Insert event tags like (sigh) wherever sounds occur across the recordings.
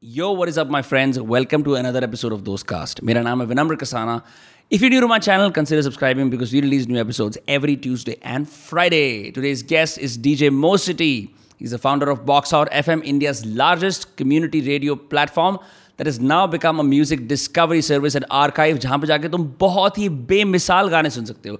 Yo, what is up, my friends? Welcome to another episode of Dostcast. मेरा नाम है विनम्र Kasana If you're new to my channel, consider subscribing because we release new episodes every Tuesday and Friday. Today's guest is DJ Mo City. He's the founder of Box Out FM, India's largest community radio platform that has now become a music discovery service and archive जहाँ पे जाके तुम बहुत ही बेमिसाल गाने सुन सकते हो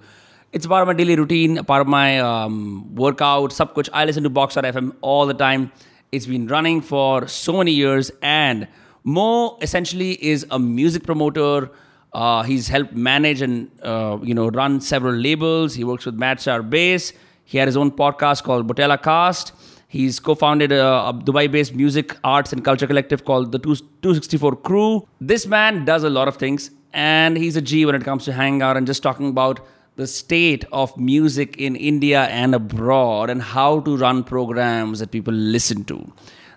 It's part of my daily routine, part of my um, workout, सब कुछ. I listen to Box Out FM all the time. It's been running for so many years, and Mo essentially is a music promoter. Uh, he's helped manage and uh, you know run several labels. He works with Star Bass. He had his own podcast called Botella Cast. He's co-founded a, a Dubai-based music arts and culture collective called the 264 Crew. This man does a lot of things, and he's a G when it comes to hanging out and just talking about the state of music in India and abroad and how to run programs that people listen to.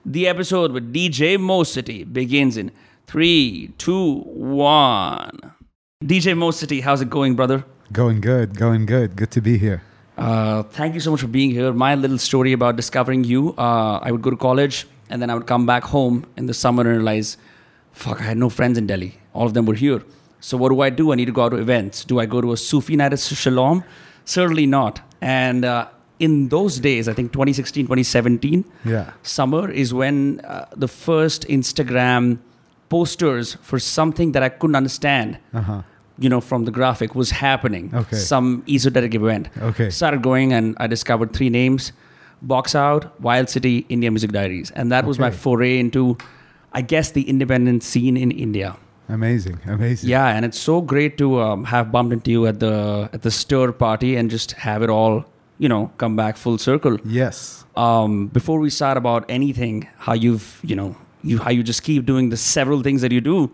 The episode with DJ Mo City begins in three, two, one. DJ Mo City, how's it going, brother? Going good, going good. Good to be here. Uh, thank you so much for being here. My little story about discovering you uh, I would go to college and then I would come back home in the summer and realize, fuck, I had no friends in Delhi. All of them were here. So what do I do? I need to go out to events. Do I go to a Sufi night at Shalom? Certainly not. And uh, in those days, I think 2016, 2017, Yeah. summer is when uh, the first Instagram posters for something that I couldn't understand, Uh huh. you know, from the graphic was happening. Okay. Some esoteric event. Okay. Started going and I discovered three names Box Out, Wild City, India Music Diaries. And that was my foray into, I guess, the independent scene in India. Amazing, amazing. Yeah, and it's so great to um, have bumped into you at the at the stir party and just have it all, you know, come back full circle. Yes. Um, before we start about anything, how you've you know you how you just keep doing the several things that you do,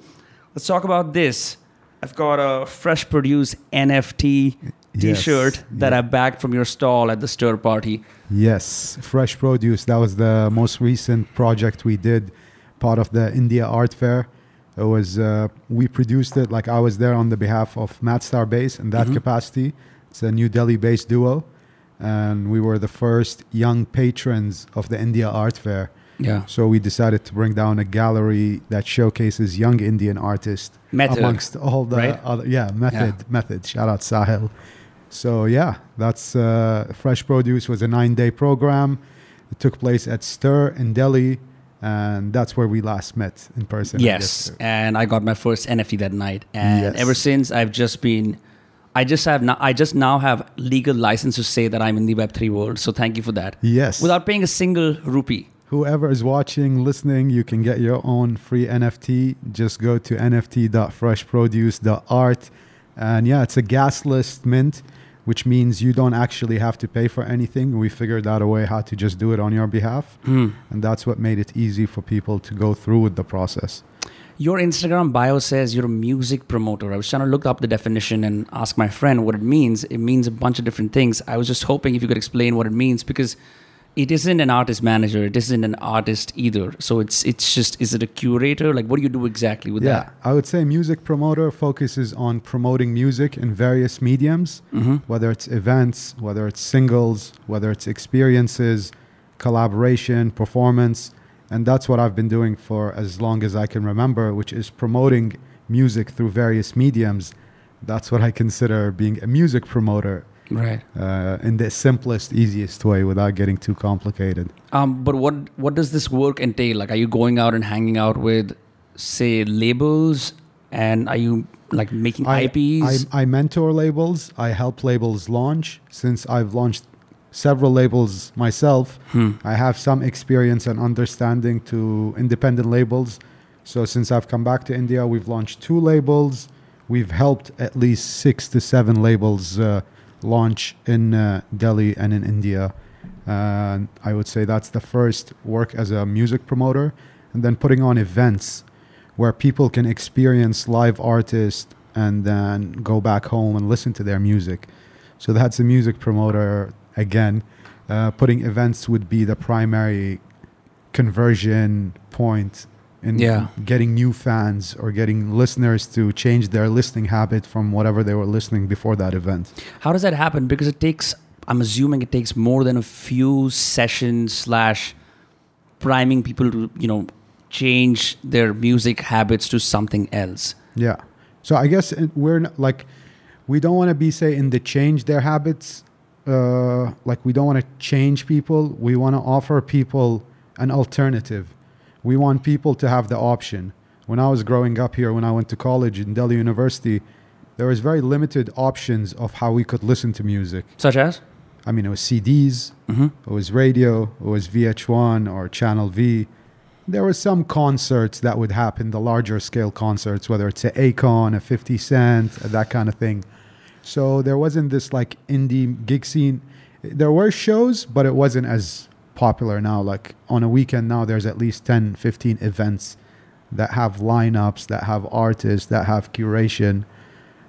let's talk about this. I've got a fresh produced NFT T-shirt Yes, that yeah. I bagged from your stall at the stir party. Yes. Fresh produce. That was the most recent project we did, part of the India Art Fair. It was uh, we produced it like I was there on the behalf of Mad Star Bass in that Mhm. capacity. It's a New Delhi-based duo, and we were the first young patrons of the India Art Fair. Yeah, So we decided to bring down a gallery that showcases young Indian artists method. amongst all the right? other yeah method method shout out sahil so yeah that's uh, fresh produce was a nine day program it took place at stir in delhi and that's where we last met in person Yes, guess. and I got my first NFT that night, and Yes. ever since I've just been, I just have now, I just now have legal license to say that I'm in the Web three world. So thank you for that. yes Without paying a single rupee. whoever is watching listening you can get your own free nft just go to nft.freshproduce.art and yeah it's a gas list mint which means you don't actually have to pay for anything we figured out a way how to just do it on your behalf Hmm. and that's what made it easy for people to go through with the process. Your Instagram bio says you're a music promoter. I was trying to look up the definition and ask my friend what it means. It means a bunch of different things. I was just hoping if you could explain what it means because it isn't an artist manager. It isn't an artist either. So it's it's just is it a curator? Like what do you do exactly with that? yeah, I would say music promoter focuses on promoting music in various mediums. Mm-hmm. whether it's events, whether it's singles, whether it's experiences, collaboration, performance, and that's what I've been doing for as long as I can remember, which is promoting music through various mediums. That's what I consider being a music promoter Right. uh, in the simplest, easiest way without getting too complicated. Um, but what what does this work entail? Like, are you going out and hanging out with, say, labels, and are you like making IPs? I, I mentor labels. I help labels launch. Since I've launched several labels myself, Hmm. I have some experience and understanding to independent labels. So since I've come back to India, we've launched two labels. We've helped at least six to seven labels uh, launch in uh, Delhi and in India. And I would say that's the first work as a music promoter. And then putting on events where people can experience live artists and then go back home and listen to their music. So that's a music promoter again. Uh, putting events would be the primary conversion point in Yeah. getting new fans or getting listeners to change their listening habit from whatever they were listening before that event. How does that happen? Because it takes, I'm assuming it takes more than a few sessions slash priming people to, you know, change their music habits to something else. Yeah. So I guess we're not, like, we don't want to be say in the change their habits. Uh, like we don't want to change people. We want to offer people an alternative. We want people to have the option. When I was growing up here, when I went to college in Delhi University, there was very limited options of how we could listen to music. Such as? I mean, it was CDs, Mm-hmm. it was radio, it was VH1 or Channel V. There were some concerts that would happen, the larger scale concerts, whether it's a Akon, a 50 Cent, that kind of thing. So there wasn't this like indie gig scene. There were shows, but it wasn't as popular now. Like on a weekend now, there's at least 10, 15 events that have lineups, that have artists, that have curation.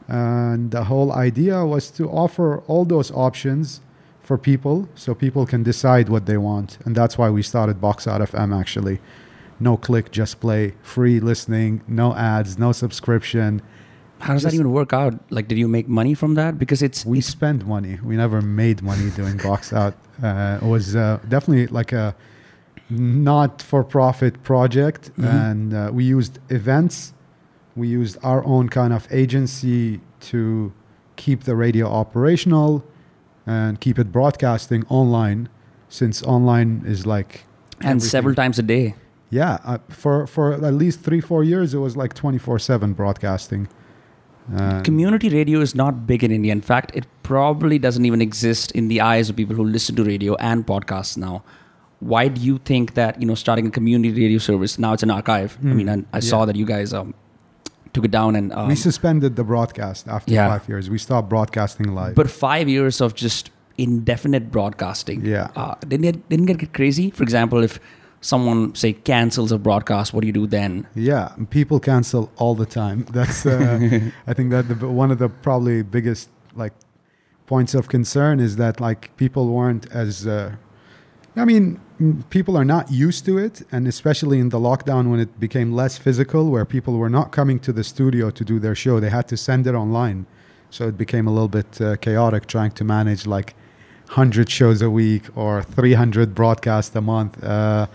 And the whole idea was to offer all those options for people so people can decide what they want. And that's why we started Box Out FM actually. No click, just play, free listening, no ads, no subscription. How does that even work out? Like, did you make money from that? Because it's We spend money. We never made money doing Box Out. Uh, it was uh, definitely like a not for profit project. Mhm. And uh, we used events, we used our own kind of agency to keep the radio operational and keep it broadcasting online since online is like and several times a day. yeah uh, for for at least three four years it was like 24-7 broadcasting Uh, Community radio is not big in India. In fact, it probably doesn't even exist in the eyes of people who listen to radio and podcasts now. Why do you think that you know starting a community radio service now it's an archive? I Hmm. mean, I, I saw that you guys um, took it down and um, we suspended the broadcast after Yeah. five years we stopped broadcasting live but five years of just indefinite broadcasting. Yeah. uh, didn't it didn't it get crazy? For example, if someone say cancels a broadcast, what do you do then? Yeah, people cancel all the time. (laughs) That's uh, (laughs) I think that the, one of the probably biggest like points of concern is that like people weren't as uh, I mean people are not used to it and especially in the lockdown when it became less physical where people were not coming to the studio to do their show they had to send it online so it became a little bit uh, chaotic trying to manage like 100 shows a week or 300 broadcasts a month uh,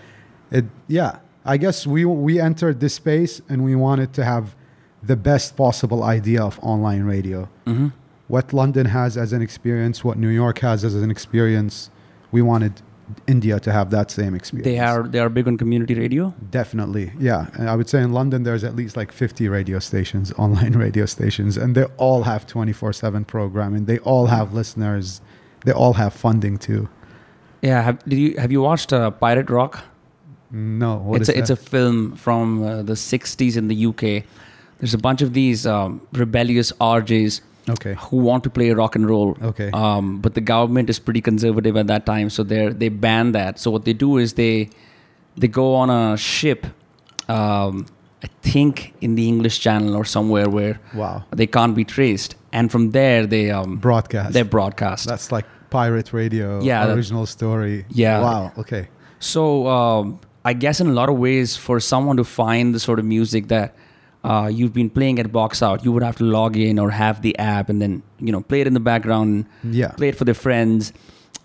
it yeah i guess we we entered this space and we wanted to have the best possible idea of online radio Mm-hmm. what london has as an experience what new york has as an experience we wanted india to have that same experience They are they are big on community radio. definitely yeah and i would say in london there's at least like 50 radio stations (laughs) online radio stations and they all have 24/7 programming they all have listeners they all have funding too Yeah, have, did you have you watched uh, Pirate Rock? No it's a, it's a film from uh, the '60s in the UK. There's a bunch of these um, rebellious RJs okay who want to play rock and roll. okay Um, but the government is pretty conservative at that time, so they they ban that. So what they do is they they go on a ship, um, I think in the English Channel or somewhere where wow they can't be traced, and from there they um, broadcast they broadcast. That's like pirate radio, Yeah, that- original story. Yeah. Wow. Okay. So um, I guess in a lot of ways, for someone to find the sort of music that uh, you've been playing at Box Out, you would have to log in or have the app and then you know play it in the background, Yeah. play it for their friends.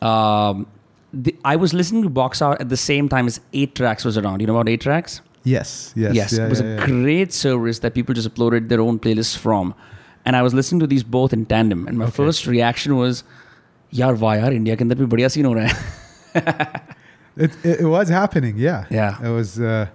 Um, the, I was listening to Box Out at the same time as Eight Tracks was around. You know about Eight Tracks? Yes. Yes. yes, yeah, it was yeah, a yeah. great service that people just uploaded their own playlists from, and I was listening to these both in tandem. And my Okay. first reaction was, "यार वाह यार India के अंदर भी बढ़िया scene हो रहा है." (laughs) It, it, it was happening. Yeah. Yeah. It was. Uh,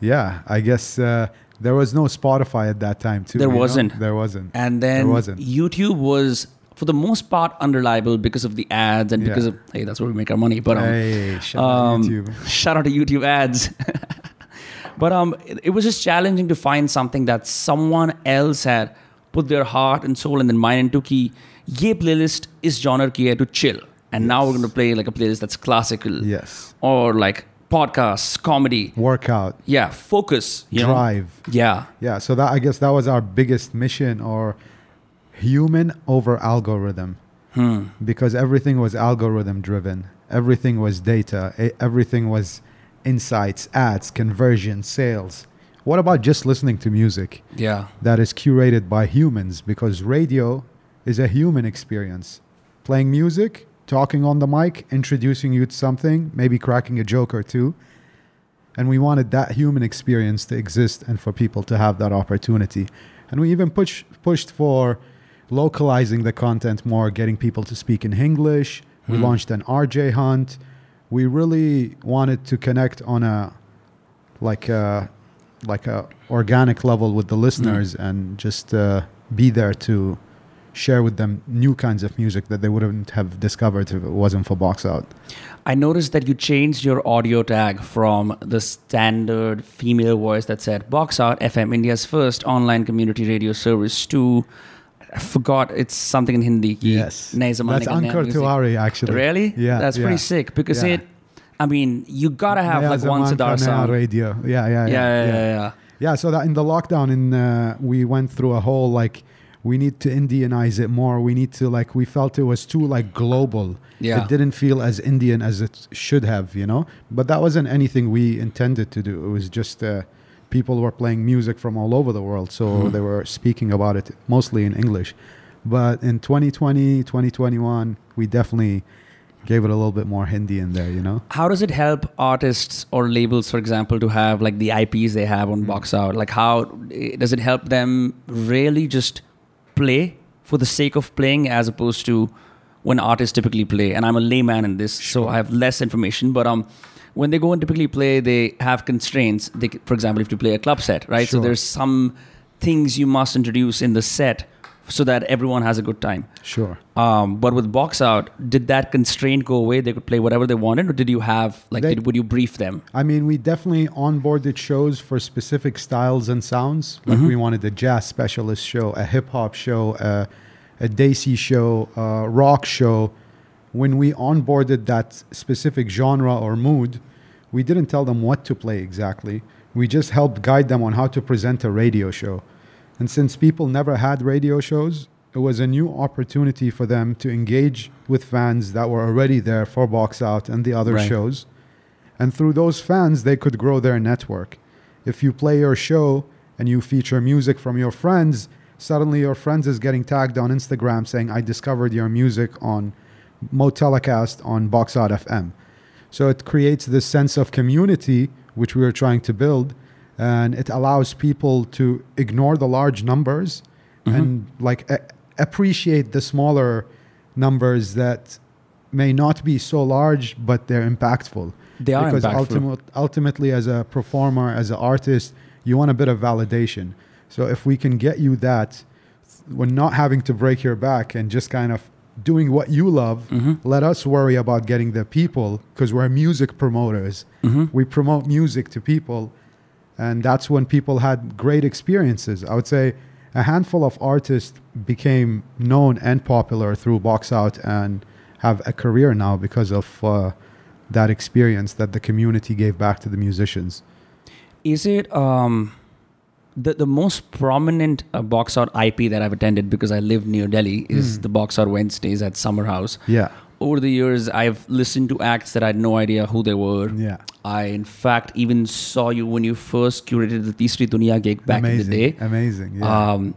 yeah. I guess uh, there was no Spotify at that time too. There wasn't. There wasn't. And then There wasn't. YouTube was, for the most part, unreliable because of the ads and because Yeah. of hey, that's where we make our money. But um, hey, shout out um, YouTube. (laughs) shout out to YouTube ads. (laughs) but um, it, it was just challenging to find something that someone else had put their heart and soul and then mind into. Ki ye playlist is genre ki hai to chill, and now we're going to play like a playlist that's classical Yes. or like podcasts, comedy. Workout. Yeah, focus. You know? Drive. Yeah. Yeah. So that I guess that was our biggest mission, or human over algorithm. Hmm. because everything was algorithm driven everything was data everything was insights ads conversion sales what about just listening to music Yeah. that is curated by humans because radio is a human experience playing music talking on the mic introducing you to something maybe cracking a joke or two And we wanted that human experience to exist and for people to have that opportunity. And we even push, pushed for localizing the content more, getting people to speak in English. We Hmm. launched an RJ hunt. We really wanted to connect on a like a like a organic level with the listeners and just uh, be there to share with them new kinds of music that they wouldn't have discovered if it wasn't for Box Out. I noticed that you changed your audio tag from the standard female voice that said Box Out FM, India's first online community radio service, to I forgot it's something in Hindi. Yes. That's Ankur Tiwari, actually. Really? Yeah. That's yeah. pretty sick because yeah. it, I mean, you gotta have yeah, like one Siddhar song. radio. Yeah, yeah, yeah. Yeah, yeah, yeah. yeah. so that in the lockdown, in uh, we went through a whole like we need to Indianize it more. We need to like we felt it was too like global. Yeah. It didn't feel as Indian as it should have, you know. But that wasn't anything we intended to do. It was just uh, people were playing music from all over the world, so Mhm. they were speaking about it mostly in English. But in 2020, 2021, we definitely gave it a little bit more Hindi in there, you know. How does it help artists or labels, for example, to have like the IPs they have on Box Out? Like, how eh, does it help them really just play for the sake of playing as opposed to when artists typically play? And I'm a layman in this, so I have less information. But um, when they go and typically play, they have constraints. They, for example, if you play a club set, right? So there's some things you must introduce in the set so that everyone has a good time. Sure. Um, but with Box Out, did that constraint go away? They could play whatever they wanted, or did you have like They- did, would you brief them? I mean, we definitely onboarded shows for specific styles and sounds. Like we wanted a jazz specialist show, a hip hop show, a, a desi show, a rock show. When we onboarded that specific genre or mood, we didn't tell them what to play exactly. We just helped guide them on how to present a radio show. And since people never had radio shows, it was a new opportunity for them to engage with fans that were already there for Box Out and the other Right. shows. And through those fans, they could grow their network. If you play your show and you feature music from your friends, suddenly your friends is getting tagged on Instagram saying, I discovered your music on Motelecast on Box Out FM. So it creates this sense of community, which we are trying to build, and it allows people to ignore the large numbers and like a- appreciate the smaller numbers that may not be so large, but they're impactful. They are because impactful. ultimate, ultimately, as a performer, as an artist, you want a bit of validation. So if we can get you that, when not having to break your back and just kind of doing what you love, Mm-hmm. let us worry about getting the people because we're music promoters. Mm-hmm. We promote music to people, and that's when people had great experiences. I would say a handful of artists became known and popular through Box Out and have a career now because of uh, that experience that the community gave back to the musicians. Is it um, the the most prominent uh, Box Out IP that I've attended because I live near Delhi is the Box Out Wednesdays at Summer House. Yeah, Over the years, I've listened to acts that I had no idea who they were. yeah, I, in fact, even saw you when you first curated the Tisri Dunia gig back amazing, in the day. amazing. Yeah, Um,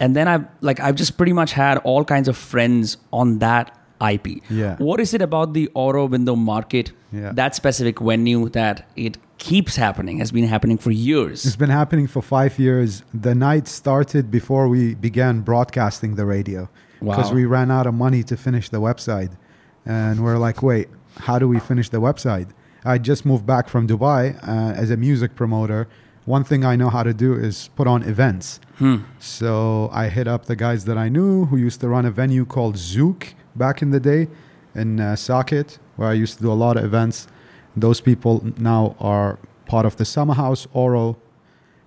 and then I've like I've just pretty much had all kinds of friends on that IP. Yeah. What is it about the Aurobindo Market, Yeah. that specific venue, that it keeps happening, has been happening for years? It's been happening for five years. The night started before we began broadcasting the radio because Wow. we ran out of money to finish the website. And we're like, wait, how do we finish the website? I just moved back from Dubai uh, as a music promoter. One thing I know how to do is put on events. Hmm. So I hit up the guys that I knew who used to run a venue called Zook back in the day in uh, Saket, where I used to do a lot of events. Those people now are part of the Summer House Oro.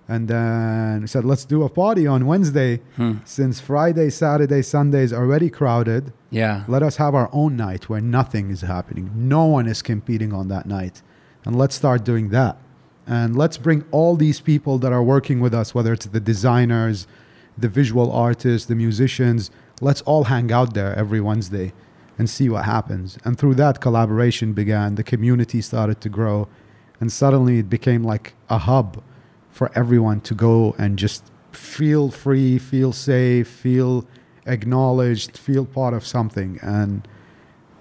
And then I said, let's do a party on Wednesday. Hmm. Since Friday, Saturday, Sunday is already crowded, Yeah. let us have our own night where nothing is happening. No one is competing on that night. And let's start doing that. And let's bring all these people that are working with us, whether it's the designers, the visual artists, the musicians, let's all hang out there every Wednesday and see what happens. And through that, collaboration began. The community started to grow. And suddenly it became like a hub for everyone to go and just feel free, feel safe, feel acknowledged, feel part of something. And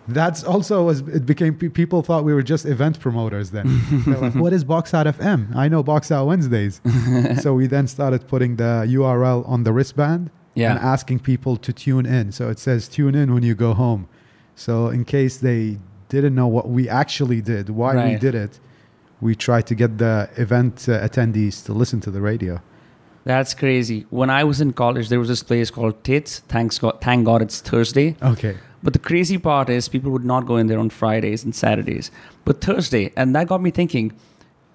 That's also was it became people thought we were just event promoters then. (laughs) Like, what is Box Out FM? I know Box Out Wednesdays. (laughs) so we then started putting the URL on the wristband Yeah. and asking people to tune in. So it says tune in when you go home. So in case they didn't know what we actually did, why we did it, we tried to get the event uh, attendees to listen to the radio. That's crazy. When I was in college, there was this place called Tits. Thanks God, thank God it's Thursday. Okay. But the crazy part is people would not go in there on Fridays and Saturdays, but Thursday. And that got me thinking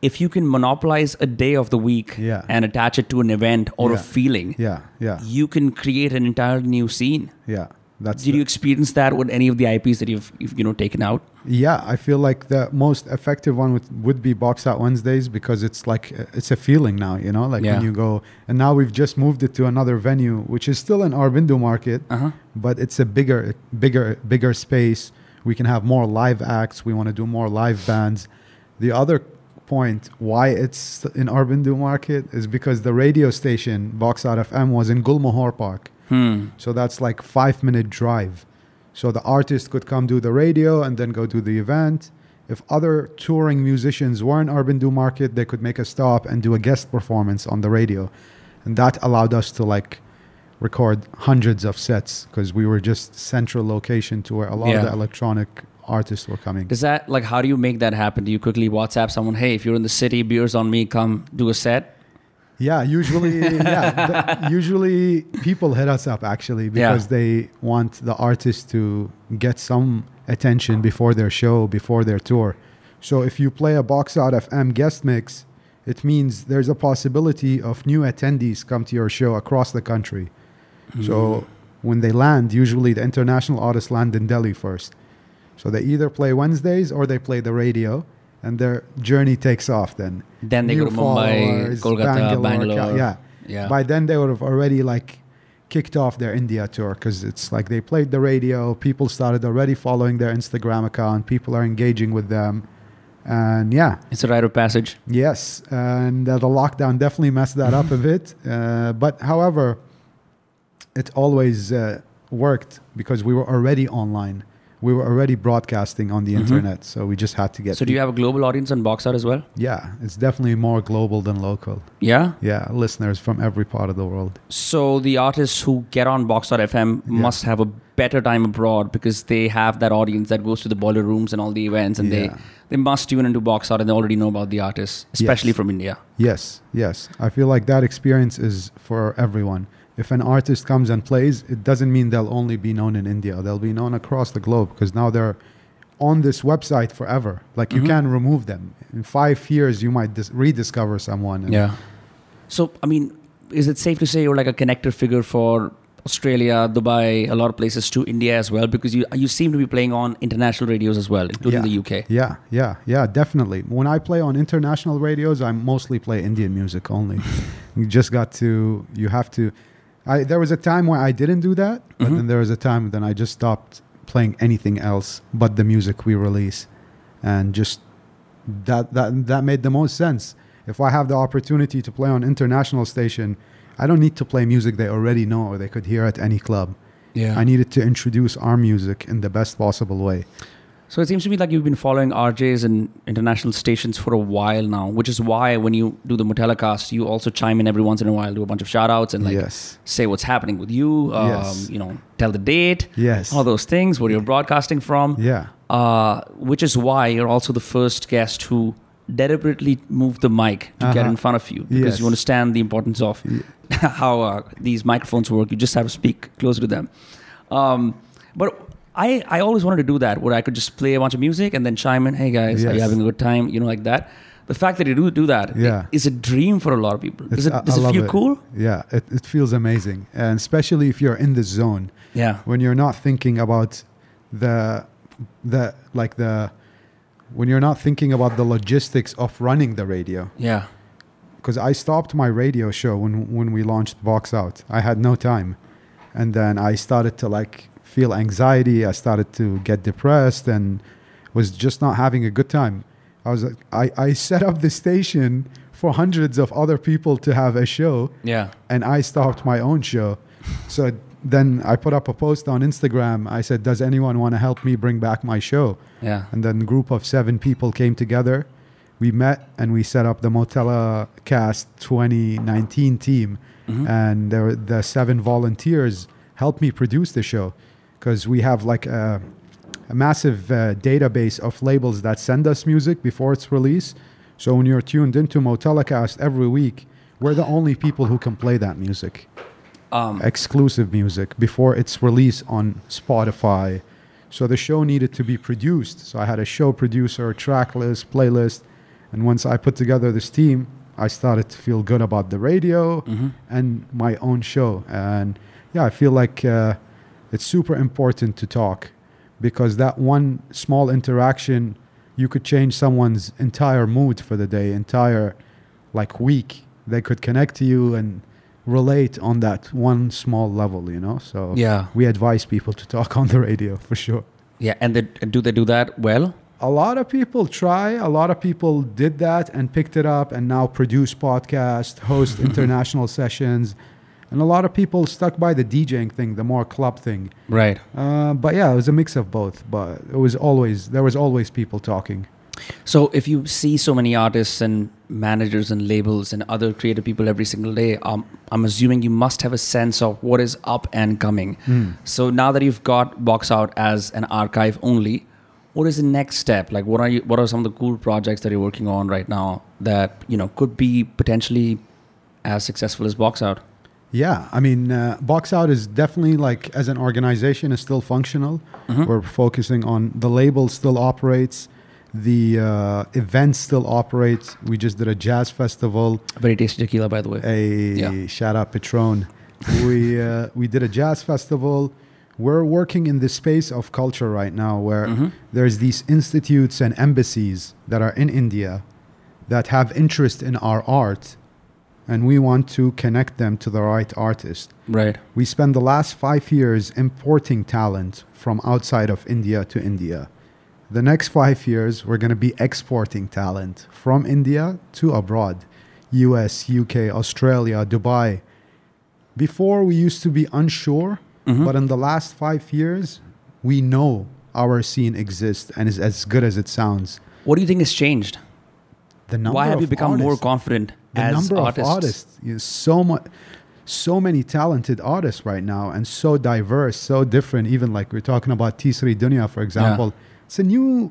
if you can monopolize a day of the week Yeah. and attach it to an event or a feeling, Yeah. Yeah. you can create an entire new scene. Yeah. That's Did you experience that with any of the IPs that you've, you've you know taken out? Yeah, I feel like the most effective one would, would be Box Out Wednesdays because it's like it's a feeling now, you know, like Yeah. when you go. And now we've just moved it to another venue, which is still in Aurobindo market, Uh huh. but it's a bigger, bigger, bigger space. We can have more live acts. We want to do more live bands. The other point why it's in Aurobindo market is because the radio station Box Out FM was in Gulmohar Park. Hmm. So that's like five minute drive. So the artist could come do the radio and then go do the event. If other touring musicians were in Aurobindo Market, they could make a stop and do a guest performance on the radio. And that allowed us to like record hundreds of sets because we were just central location to where a lot Yeah. of the electronic artists were coming. Does that like how do you make that happen? Do you quickly WhatsApp someone, hey, if you're in the city, beers on me, come do a set? Yeah, usually, (laughs) yeah, usually people hit us up actually because they want the artist to get some attention before their show, before their tour. So if you play a box out FM guest mix, it means there's a possibility of new attendees come to your show across the country. So mm. when they land, usually the international artists land in Delhi first. So they either play Wednesdays or they play the radio, and their journey takes off then Then they go new to Mumbai, Kolkata, Bangalore, Bangalore. yeah. Yeah. By then, they would have already like kicked off their India tour because it's like they played the radio. People started already following their Instagram account. People are engaging with them, and yeah, it's a rite of passage. yes. And uh, the lockdown definitely messed that up a (laughs) bit. Uh, but however, it always uh, worked because we were already online. We were already broadcasting on the Mhm. internet, so we just had to get. So do you have a global audience on Box Out as well? Yeah, it's definitely more global than local. Yeah. Yeah, listeners from every part of the world. So the artists who get on Box.fm Yeah. must have a better time abroad because they have that audience that goes to the boiler rooms and all the events, and they Yeah. they must tune into Box Out and they already know about the artists, especially Yes. from India. Yes, yes. I feel like that experience is for everyone. If an artist comes and plays, it doesn't mean they'll only be known in India. They'll be known across the globe because now they're on this website forever. Like you Mhm. can't remove them. In five years, you might dis- rediscover someone. and- Yeah. So I mean, is it safe to say you're like a connector figure for Australia, Dubai, a lot of places to India as well? Because you you seem to be playing on international radios as well, including Yeah. the UK. Yeah, yeah, yeah, definitely. When I play on international radios, I mostly play Indian music only. (laughs) you just got to, you have to. I there was a time where I didn't do that, but Mhm. then there was a time then I just stopped playing anything else but the music we release, and just that that that made the most sense. If I have the opportunity to play on international station, I don't need to play music they already know or they could hear at any club. Yeah. I needed to introduce our music in the best possible way. So it seems to me like you've been following RJs and international stations for a while now, which is why when you do the Motelecast, you also chime in every once in a while, do a bunch of shout outs and like yes. say what's happening with you, um, Yes. you know, tell the date, Yes. all those things, where you're broadcasting from. Yeah. Uh, which is why you're also the first guest who deliberately moved the mic to get Uh-huh. in front of you because Yes. you understand the importance of (laughs) how uh, these microphones work. You just have to speak closer to them. Um, but I, I always wanted to do that where I could just play a bunch of music and then chime in, hey guys, are you having a good time? You know, like that. The fact that you do do that Yeah. is a dream for a lot of people. Does it, does it feel cool? Yeah, it, it feels amazing. And especially if you're in the zone, Yeah. when you're not thinking about the, the, like the, when you're not thinking about the logistics of running the radio. Yeah. Because I stopped my radio show when, when we launched Box Out. I had no time. And then I started to like feel anxiety. I started to get depressed and was just not having a good time. I was, I, I set up the station for hundreds of other people to have a show Yeah. and I stopped my own show. So then I put up a post on Instagram. I said, "Does anyone want to help me bring back my show?" Yeah. And then a group of seven people came together. We met and we set up the Motella Cast 2019 team. Mhm. And there, were- the seven volunteers helped me produce the show because we have like a, a massive uh, database of labels that send us music before its release. So when you're tuned into Motella Cast every week, we're the only people who can play that music Um, exclusive music before its release on Spotify. So the show needed to be produced. So I had a show producer, track list, playlist. And once I put together this team, I started to feel good about the radio mhm. and my own show. And yeah, I feel like uh, it's super important to talk because that one small interaction, you could change someone's entire mood for the day, entire like week. They could connect to you and relate on that one small level, you know? So Yeah. we advise people to talk (laughs) on the radio for sure. Yeah. And they, do they do that well? A lot of people try. A lot of people did that and picked it up and now produce podcasts, host (laughs) international sessions. And a lot of people stuck by the DJing thing, the more club thing. Right. Uh, but yeah, it was a mix of both. But it was always, there was always people talking. So if you see so many artists and managers and labels and other creative people every single day, um, I'm assuming you must have a sense of what is up and coming. So now that you've got Box Out as an archive only, what is the next step? Like, what are you? What are some of the cool projects that you're working on right now that you know could be potentially as successful as Box Out? Yeah, I mean, uh, Box Out is definitely like as an organization is still functional. Mhm. We're focusing on the label still operates, the uh, event still operates. We just did a jazz festival. Very tasty tequila, by the way. A Yeah. shout out Patron. we uh, we did a jazz festival. We're working in the space of culture right now, where Mhm. there's these institutes and embassies that are in India that have interest in our art, and we want to connect them to the right artist. Right. We spent the last five years importing talent from outside of India to India. The next five years, we're going to be exporting talent from India to abroad US, UK, Australia, Dubai. Before, we used to be unsure, Mhm. but in the last five years, we know our scene exists and is as good as it sounds. What do you think has changed? The number Why have you become more confident the number artists? of artists is so much so many talented artists right now and so diverse so different even like we're talking about Tisri Dunya for example it's a new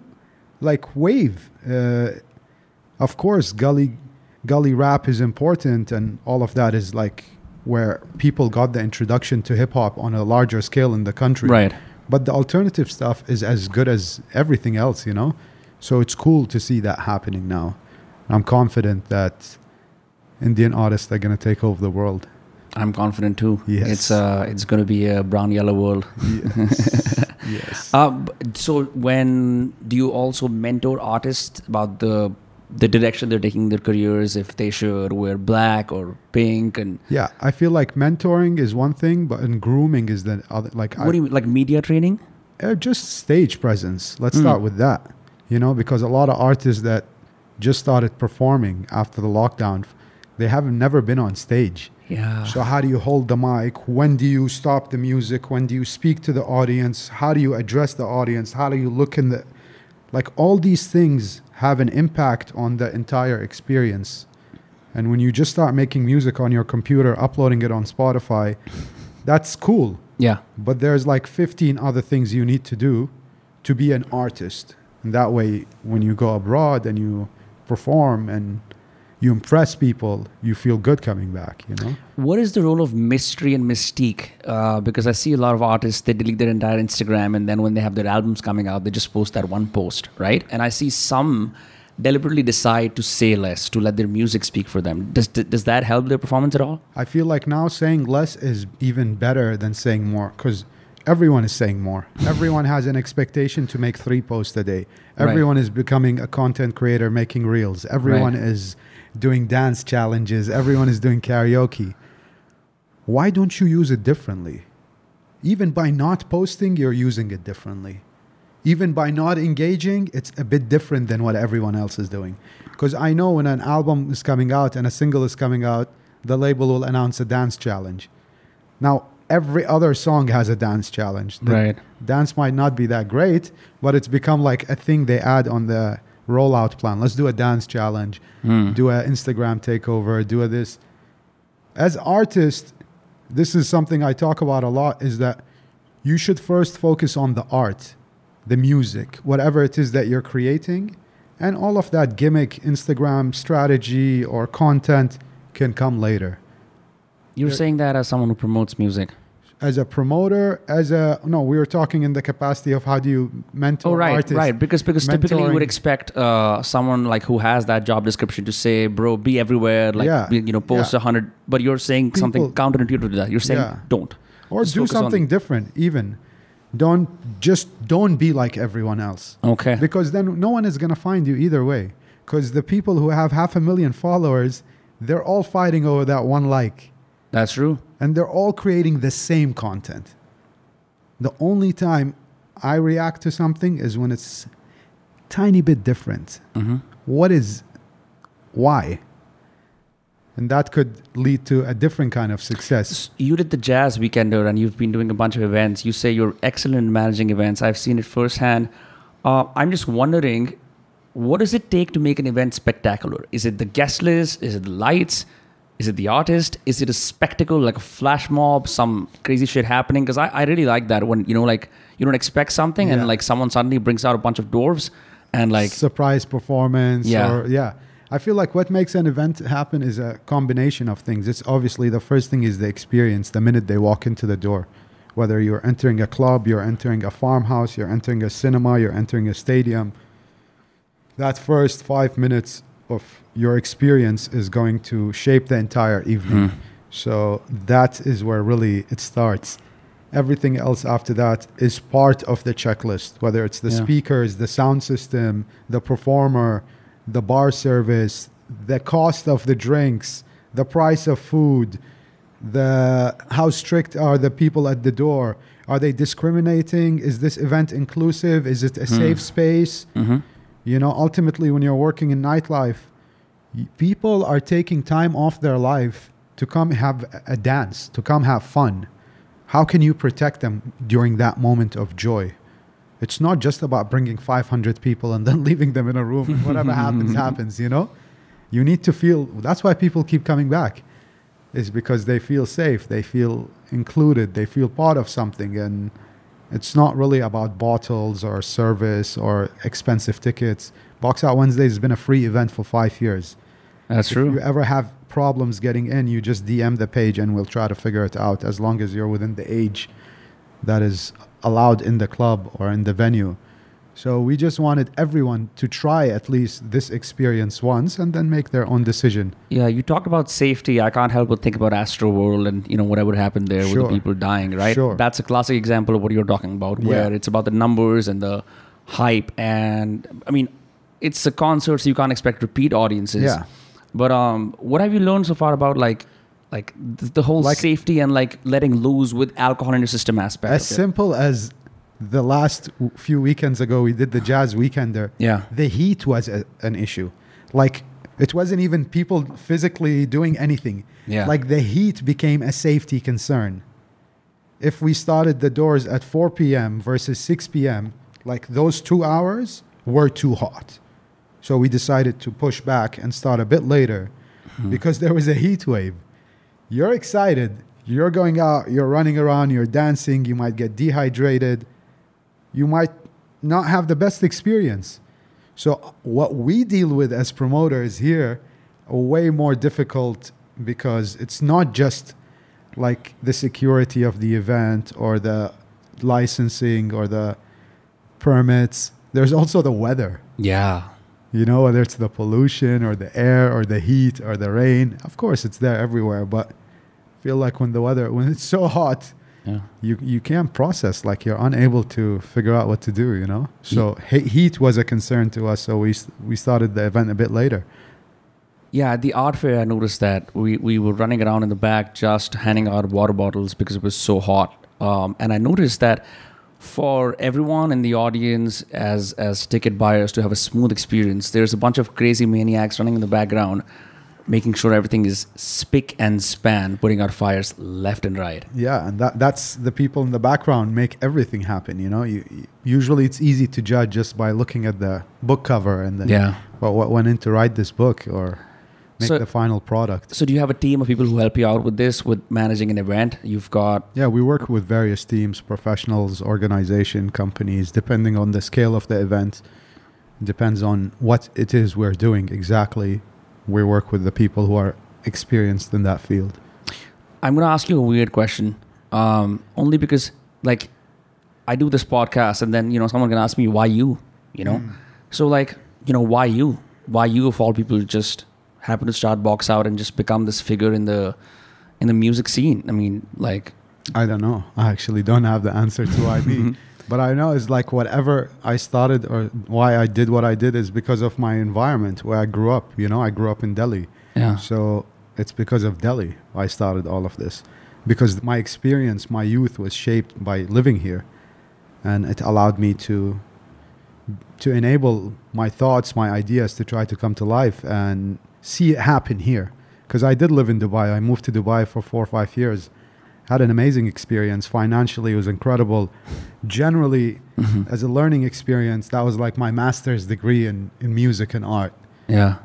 like wave uh, of course gully gully rap is important and all of that is like where people got the introduction to hip hop on a larger scale in the country Right. but the alternative stuff is as good as everything else, you know? So it's cool to see that happening now. I'm confident that Indian artists are going to take over the world. I'm confident too. Yes. It's uh, it's going to be a brown yellow world. Yes. (laughs) yes. Uh, so when do you also mentor artists about the the direction they're taking their careers? If they should wear black or pink, and Yeah, I feel like mentoring is one thing, but in grooming is the other. Like, what I, do you mean, like media training? uh, just stage presence. Let's Mm. start with that. You know, because a lot of artists that just started performing after the lockdown, they haven't never been on stage. Yeah. So how do you hold the mic? When do you stop the music? When do you speak to the audience? How do you address the audience? How do you look in the like all these things have an impact on the entire experience. And when you just start making music on your computer, uploading it on Spotify, that's cool. yeah. But there's like 15 other things you need to do to be an artist. And that way, when you go abroad and you perform and you impress people, you feel good coming back, you know? What is the role of mystery and mystique? Uh, because I see a lot of artists, they delete their entire Instagram and then when they have their albums coming out, they just post that one post, right? And I see some deliberately decide to say less, to let their music speak for them. Does, does that help their performance at all? I feel like now saying less is even better than saying more because everyone is saying more. everyone has an expectation to make three posts a day. Right. Everyone is becoming a content creator, making reels. Everyone Right. is doing dance challenges. Everyone is doing karaoke. Why don't you use it differently? Even by not posting, you're using it differently. Even by not engaging, it's a bit different than what everyone else is doing. Because I know when an album is coming out and a single is coming out, the label will announce a dance challenge. Now, every other song has a dance challenge. The Right. Dance might not be that great, but it's become like a thing they add on the rollout plan. Let's do a dance challenge, Hmm. do an Instagram takeover, do a this. As artists, this is something I talk about a lot is that you should first focus on the art, the music, whatever it is that you're creating, and all of that gimmick, Instagram strategy or content can come later. You're Yeah. saying that as someone who promotes music. As a promoter, as a no, we were talking in the capacity of how do you mentor Oh right, artists. right. Because because typically you would expect uh, someone like who has that job description to say, "Bro, be everywhere." Like Yeah, you know, post a yeah. hundred. But you're saying something People- counterintuitive to that. You're saying Yeah. don't. or Just do focus on- something different even don't just don't be like everyone else Okay. because then no one is going to find you either way because the people who have half a million followers they're all fighting over that one like That's true. And they're all creating the same content the only time i react to something is when it's tiny bit different hmm what is why and that could lead to a different kind of success You did the Jazz Weekender, and you've been doing a bunch of events. You say you're excellent in managing events. I've seen it firsthand. Uh, I'm just wondering, what does it take to make an event spectacular? Is it the guest list? Is it the lights? Is it the artist? Is it a spectacle like a flash mob, some crazy shit happening? Because I, I really like that when you know, like you don't expect something, Yeah. and like someone suddenly brings out a bunch of dwarves, and like surprise performance Yeah. or yeah i feel like what makes an event happen is a combination of things it's obviously the first thing is the experience the minute they walk into the door whether you're entering a club you're entering a farmhouse you're entering a cinema you're entering a stadium that first five minutes of your experience is going to shape the entire evening. Hmm. so that is where really it starts. Everything else after that is part of the checklist whether it's the Yeah. speakers the sound system the performer the bar service the cost of the drinks the price of food the how strict are the people at the door? Are they discriminating? Is this event inclusive? Is it a safe space? Mhm. You know ultimately when you're working in nightlife people are taking time off their life to come have a- dance to come have fun. How can you protect them during that moment of joy? It's not just about bringing 500 people and (laughs) then leaving them in a room and whatever (laughs) happens happens you know? You need to feel that's why people keep coming back is because they feel safe they feel included they feel part of something and it's not really about bottles or service or expensive tickets box out wednesday has been a free event for five years that's if true. you ever have problems getting in, you just DM the page and we'll try to figure it out as long as you're within the age that is allowed in the club or in the venue. So we just wanted everyone to try at least this experience once and then make their own decision. Yeah, you talked about safety. I can't help but think about Astro World and you know whatever happened there with the people dying, right? Sure. That's a classic example of what you're talking about, where Yeah. it's about the numbers and the hype. And I mean, it's a concert, so you can't expect repeat audiences. Yeah. But um, what have you learned so far about like, like the, the whole Like- safety and like letting loose with alcohol in your system aspect? As simple as the last few weekends ago, we did the Jazz Weekender. Yeah. The heat was a, an issue. Like, it wasn't even people physically doing anything. Yeah. Like, the heat became a safety concern. If we started the doors at 4 p.m. versus 6 p.m., like those two hours were too hot. So we decided to push back and start a bit later hmm. because there was a heat wave. You're excited. You're going out, you're running around, you're dancing, you might get dehydrated. You might not have the best experience. So what we deal with as promoters here are way more difficult because it's not just like the security of the event or the licensing or the permits. There's also the weather. Yeah. You know, whether it's the pollution or the air or the heat or the rain. Of course, it's there everywhere, but I feel like when the weather, when it's so hot, Yeah. you you can't process. Like you're unable to figure out what to do. You know. So he- heat was a concern to us. So we we started the event a bit later. Yeah, at the art fair, I noticed that we, we were running around in the back just handing out water bottles because it was so hot. Um, and I noticed that for everyone in the audience, as as ticket buyers, to have a smooth experience, there's a bunch of crazy maniacs running in the background, making sure everything is spick and span, putting out fires left and right. Yeah, and that that's the people in the background make everything happen. You know, you, you- usually it's easy to judge just by looking at the book cover and then Yeah. what, what went into write this book or make So- the final product. So do you have a team of people who help you out with this, with managing an event? You've got Yeah, we work with various teams, professionals, organization, companies, depending on the scale of the event. Depends on what it is we're doing exactly. We work with the people who are experienced in that field. I'm gonna ask you a weird question, um, only because like I do this podcast, and then you know someone can ask me why you, you know, so like you know why you, why you of all people just happen to start box out and just become this figure in the in the music scene. I mean, like I don't know. I actually don't have the answer to why me. (laughs) But I know it's like whatever I started or why I did what I did is because of my environment where I grew up. You know, I grew up in Delhi. yeah, So it's because of Delhi I started all of this. Because my experience, my youth was shaped by living here. And it allowed me to to enable my thoughts, my ideas to try to come to life and see it happen here. Because I did live in Dubai. I moved to Dubai for four or five years. Had an amazing experience. Financially, it was incredible. Generally, as a learning experience, that was like my master's degree in, in music and art yeah,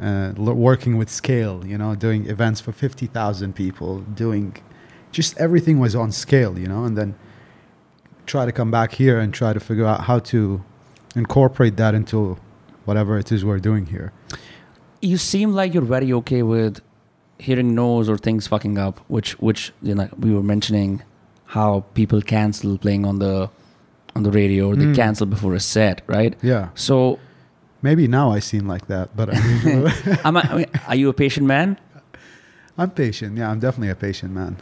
uh, l- working with scale, you know, doing events for 50,000 people, doing just everything was on scale, you know, and then try to come back here and try to figure out how to incorporate that into whatever it is we're doing here. you seem like you're very okay with hearing no's or things fucking up, which which you know we were mentioning how people cancel playing on the on the radio or they Mm. cancel before a set, right? Yeah. So, Maybe now I seem like that, but I'm, (laughs) am I, I mean, are you a patient man? I'm patient. Yeah, I'm definitely a patient man.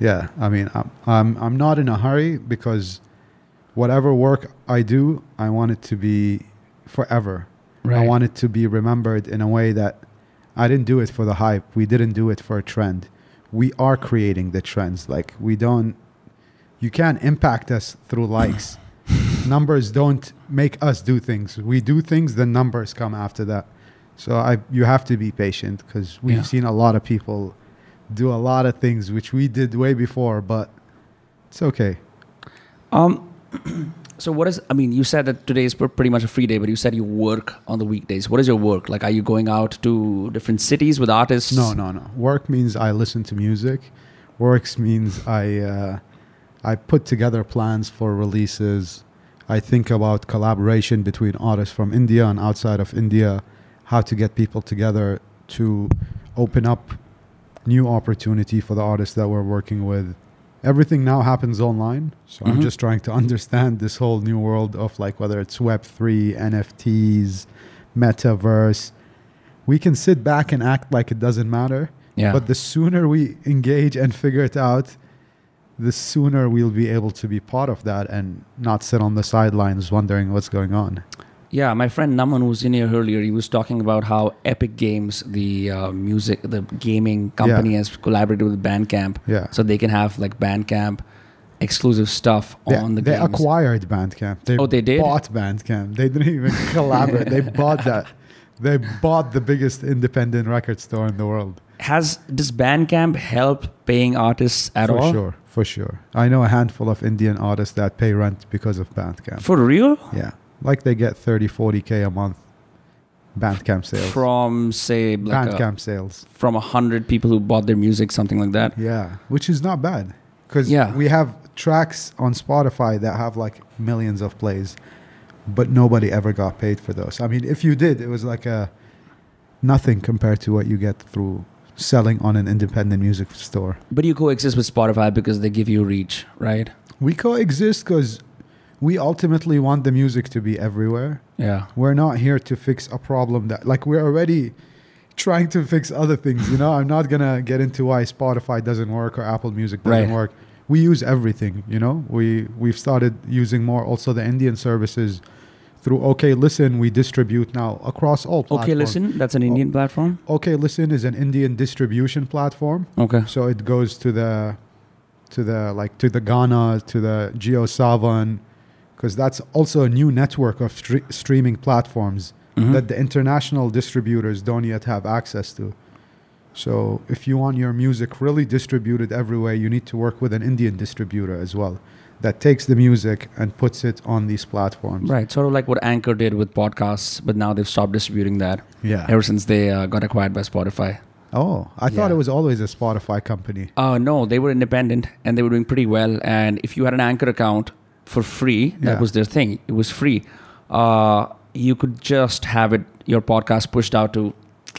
Yeah, I mean, I'm, I'm, I'm not in a hurry because whatever work I do, I want it to be forever. I want it to be remembered in a way that I didn't do it for the hype. We didn't do it for a trend. We are creating the trends. Like we don't you can't impact us through likes. (laughs) numbers don't make us do things. We do things, the numbers come after that. So I you have to be patient because we've Yeah. seen a lot of people do a lot of things which we did way before, but it's okay. Um, (clears throat) so what is? I mean, you said that today is pretty much a free day, but you said you work on the weekdays. What is your work? Like, are you going out to different cities with artists? No, no, no. Work means I listen to music. Works means I uh, I put together plans for releases. I think about collaboration between artists from India and outside of India, how to get people together to open up new opportunity for the artists that we're working with. Everything now happens online, so I'm Mhm. just trying to (laughs) understand this whole new world of like whether it's Web3, NFTs, metaverse. We can sit back and act like it doesn't matter, Yeah. but the sooner we engage and figure it out, the sooner we'll be able to be part of that and not sit on the sidelines wondering what's going on. Yeah, my friend Naman, was in here earlier, he was talking about how Epic Games, the uh, music, the gaming company, has collaborated with Bandcamp, Yeah. so they can have like Bandcamp exclusive stuff They, on the they games. acquired Bandcamp. They Oh, they did? bought Bandcamp. They didn't even (laughs) collaborate. they bought that. They bought the biggest independent record store in the world. Has does Bandcamp help paying artists at for all? For sure, for sure. I know a handful of Indian artists that pay rent because of Bandcamp. For real? yeah. Like they get 30, 40K a month Bandcamp sales. From say like a, Bandcamp sales. from a hundred people who bought their music, something like that. Yeah, which is not bad because Yeah. we have tracks on Spotify that have like millions of plays, but nobody ever got paid for those. I mean, if you did, it was like a nothing compared to what you get through selling on an independent music store. But you coexist with Spotify because they give you reach, right? We coexist because we ultimately want the music to be everywhere. Yeah. We're not here to fix a problem that, like, we're already trying to fix other things. You know, I'm not gonna get into why Spotify doesn't work or Apple Music doesn't Right. work. We use everything. You know, we we've started using more also the Indian services through OK Listen. We distribute now across all platforms. Okay, listen, that's an Indian oh, platform. OK Listen is an Indian distribution platform. Okay. So it goes to the to the like to the Gaana, to the JioSaavn, because that's also a new network of stre- streaming platforms Mhm. that the international distributors don't yet have access to. So if you want your music really distributed everywhere, you need to work with an Indian distributor as well that takes the music and puts it on these platforms. Right, sort of like what Anchor did with podcasts, but now they've stopped distributing that Yeah. ever since they uh, got acquired by Spotify. Oh, I thought Yeah. it was always a Spotify company. Uh, no, they were independent and they were doing pretty well. And if you had an Anchor account for free, that Yeah. was their thing. It was free. Uh, you could just have it your podcast pushed out to,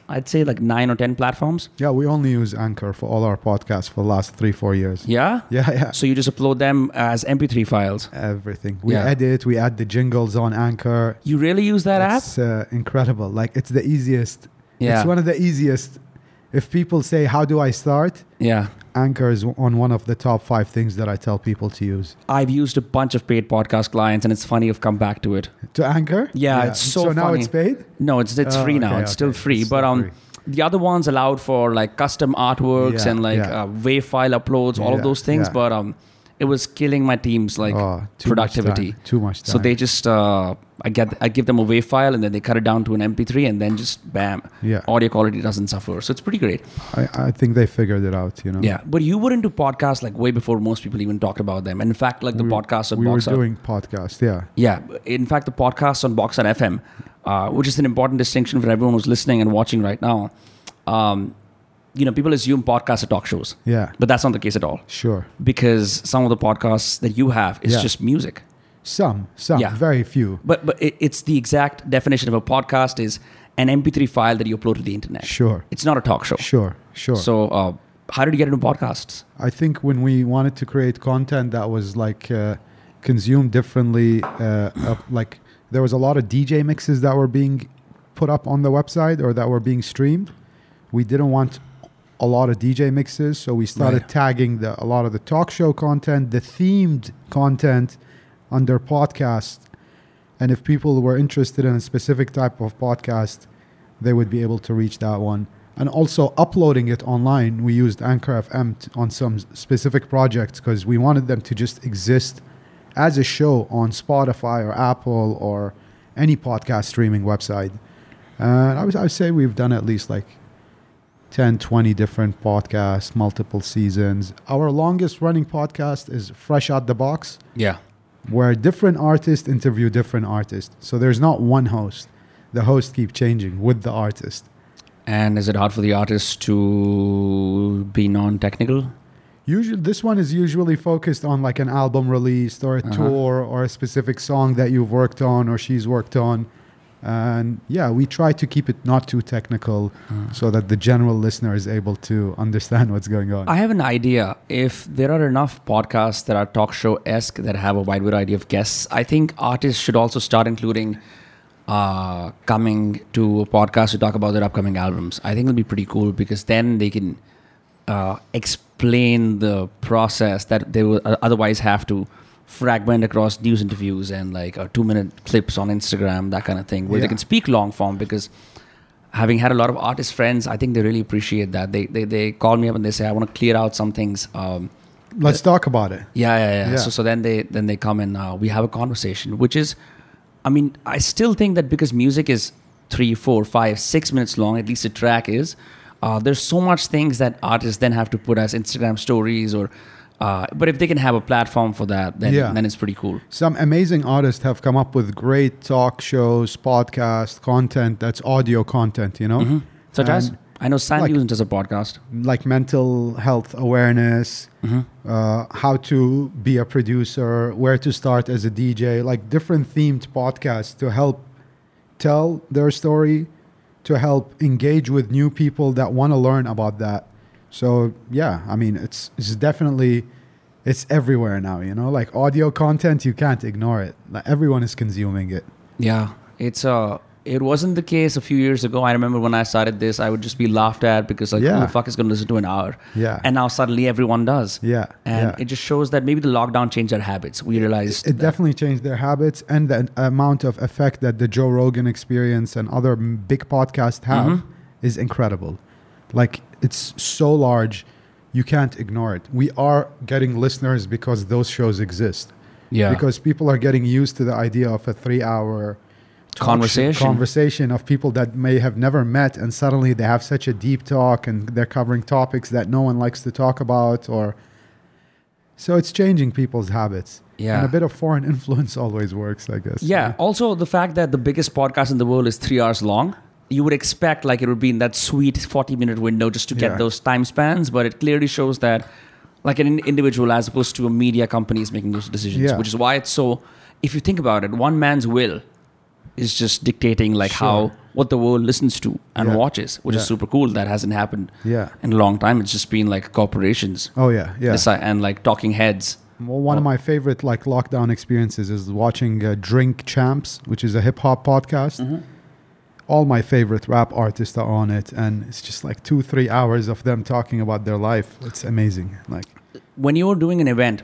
I'd say like nine or ten platforms. Yeah, we only use Anchor for all our podcasts for the last three, four years. Yeah. Yeah, yeah. So you just upload them as MP3 files. Everything. We Yeah. edit, we add the jingles on Anchor. You really use that app? It's uh, incredible. Like, it's the easiest. Yeah. It's one of the easiest. If people say, How do I start? Yeah. Anchor is on one of the top five things that I tell people to use. I've used a bunch of paid podcast clients, and it's funny I've come back to it. To Anchor? Yeah, it's so So now it's paid? No, it's it's Oh, free now. okay, It's still free, It's but um, free. the other ones allowed for like custom artworks Yeah, and like yeah. uh, wave file uploads, all of those things. yeah. But um, it was killing my team's like Oh, much productivity. time, Too much time. So they just uh, I get I give them a wave file and then they cut it down to an MP3 and then just bam, Yeah. audio quality doesn't suffer. So it's pretty great. I, I think they figured it out, you know? Yeah, but you were into podcasts like way before most people even talked about them. And in fact, like the we, podcasts on we were Box Out- doing podcasts, yeah. Yeah, in fact, the podcast on Box Out FM, uh, which is an important distinction for everyone who's listening and watching right now. Um, you know, people assume podcasts are talk shows, Yeah, but that's not the case at all. sure. Because some of the podcasts that you have is Yeah. just music. Some, some, Yeah. very few. But but it, it's the exact definition of a podcast is an MP3 file that you upload to the internet. Sure, It's not a talk show. sure, sure. So, uh, how did you get into podcasts? I think when we wanted to create content that was like uh, consumed differently, uh, uh, like there was a lot of DJ mixes that were being put up on the website or that were being streamed. We didn't want a lot of DJ mixes, so we started Right. tagging the, a lot of the talk show content, the themed content under podcast. And if people were interested in a specific type of podcast, they would be able to reach that one. And also uploading it online, we used Anchor FM t- on some specific projects because we wanted them to just exist as a show on Spotify or Apple or any podcast streaming website. And I would, I would say we've done at least like 10, 20 different podcasts, multiple seasons. Our longest running podcast is Fresh Out the Box Yeah. where different artists interview different artists. So there's not one host. The hosts keep changing with the artist. And is it hard for the artist to be non-technical? Usually, this one is usually focused on like an album released or a Uh-huh. tour or a specific song that you've worked on or she's worked on. And yeah, we try to keep it not too technical so that the general listener is able to understand what's going on. I have an idea. If there are enough podcasts that are talk show esque that have a wide variety of guests, I think artists should also start including uh, coming to a podcast to talk about their upcoming albums. I think it'll be pretty cool because then they can uh, explain the process that they would otherwise have to fragment across news interviews and like uh, two minute clips on Instagram, that kind of thing, where they can speak long form because having had a lot of artist friends, I think they really appreciate that. They they, they call me up and they say, I want to clear out some things. Um, Let's talk about it. yeah, yeah, yeah. Yeah. So so then they then they come and uh, we have a conversation, which is, I mean, I still think that because music is three, four, five, six minutes long, at least a track is. Uh, there's so much things that artists then have to put as Instagram stories or, uh, but if they can have a platform for that, then Yeah. then it's pretty cool. Some amazing artists have come up with great talk shows, podcast content that's audio content, you know? Mhm. Such as I know Sandy like- does a podcast. like mental health awareness, Mhm. uh, how to be a producer, where to start as a DJ, like different themed podcasts to help tell their story, to help engage with new people that want to learn about that. So yeah, I mean it's it's definitely it's everywhere now, you know, like audio content you can't ignore it. Like everyone is consuming it. Yeah, it's uh it wasn't the case a few years ago. I remember when I started this, I would just be laughed at because like, yeah. who the fuck is going to listen to an hour? Yeah. And now suddenly everyone does. Yeah. And yeah. it just shows that maybe the lockdown changed their habits. We realized it that- definitely changed their habits and the amount of effect that the Joe Rogan experience and other big podcasts have Mhm. is incredible. Like it's so large, you can't ignore it. We are getting listeners because those shows exist. yeah. Because people are getting used to the idea of a three-hour Conversation. conversation of people that may have never met and suddenly they have such a deep talk and they're covering topics that no one likes to talk about or so it's changing people's habits Yeah. and a bit of foreign (laughs) influence always works i guess Yeah. Also, the fact that the biggest podcast in the world is three hours long, you would expect like it would be in that sweet 40 minute window just to get Yeah. those time spans, but it clearly shows that like an individual as opposed to a media company is making those decisions, Yeah. which is why it's so, if you think about it, one man's will is just dictating like how, what the world listens to and Yeah. watches, which is super cool. That hasn't happened yeah in a long time. It's just been like corporations oh yeah yeah and like talking heads. Well, one of my favorite like lockdown experiences is watching uh, Drink Champs, which is a hip hop podcast. Mm-hmm. All my favorite rap artists are on it, and it's just like two, three hours of them talking about their life. It's amazing. Like, when you're doing an event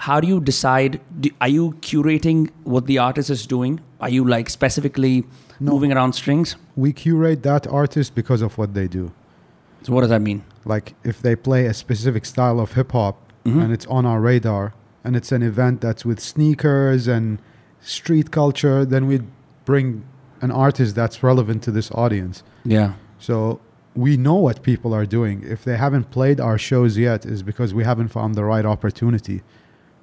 how do you decide do, are you curating what the artist is doing are you like specifically No. moving around strings we curate that artist because of what they do. so what does that mean Like, if they play a specific style of hip hop Mhm. and it's on our radar, and it's an event that's with sneakers and street culture, then we'd bring an artist that's relevant to this audience. yeah So we know what people are doing. If they haven't played our shows yet, is because we haven't found the right opportunity.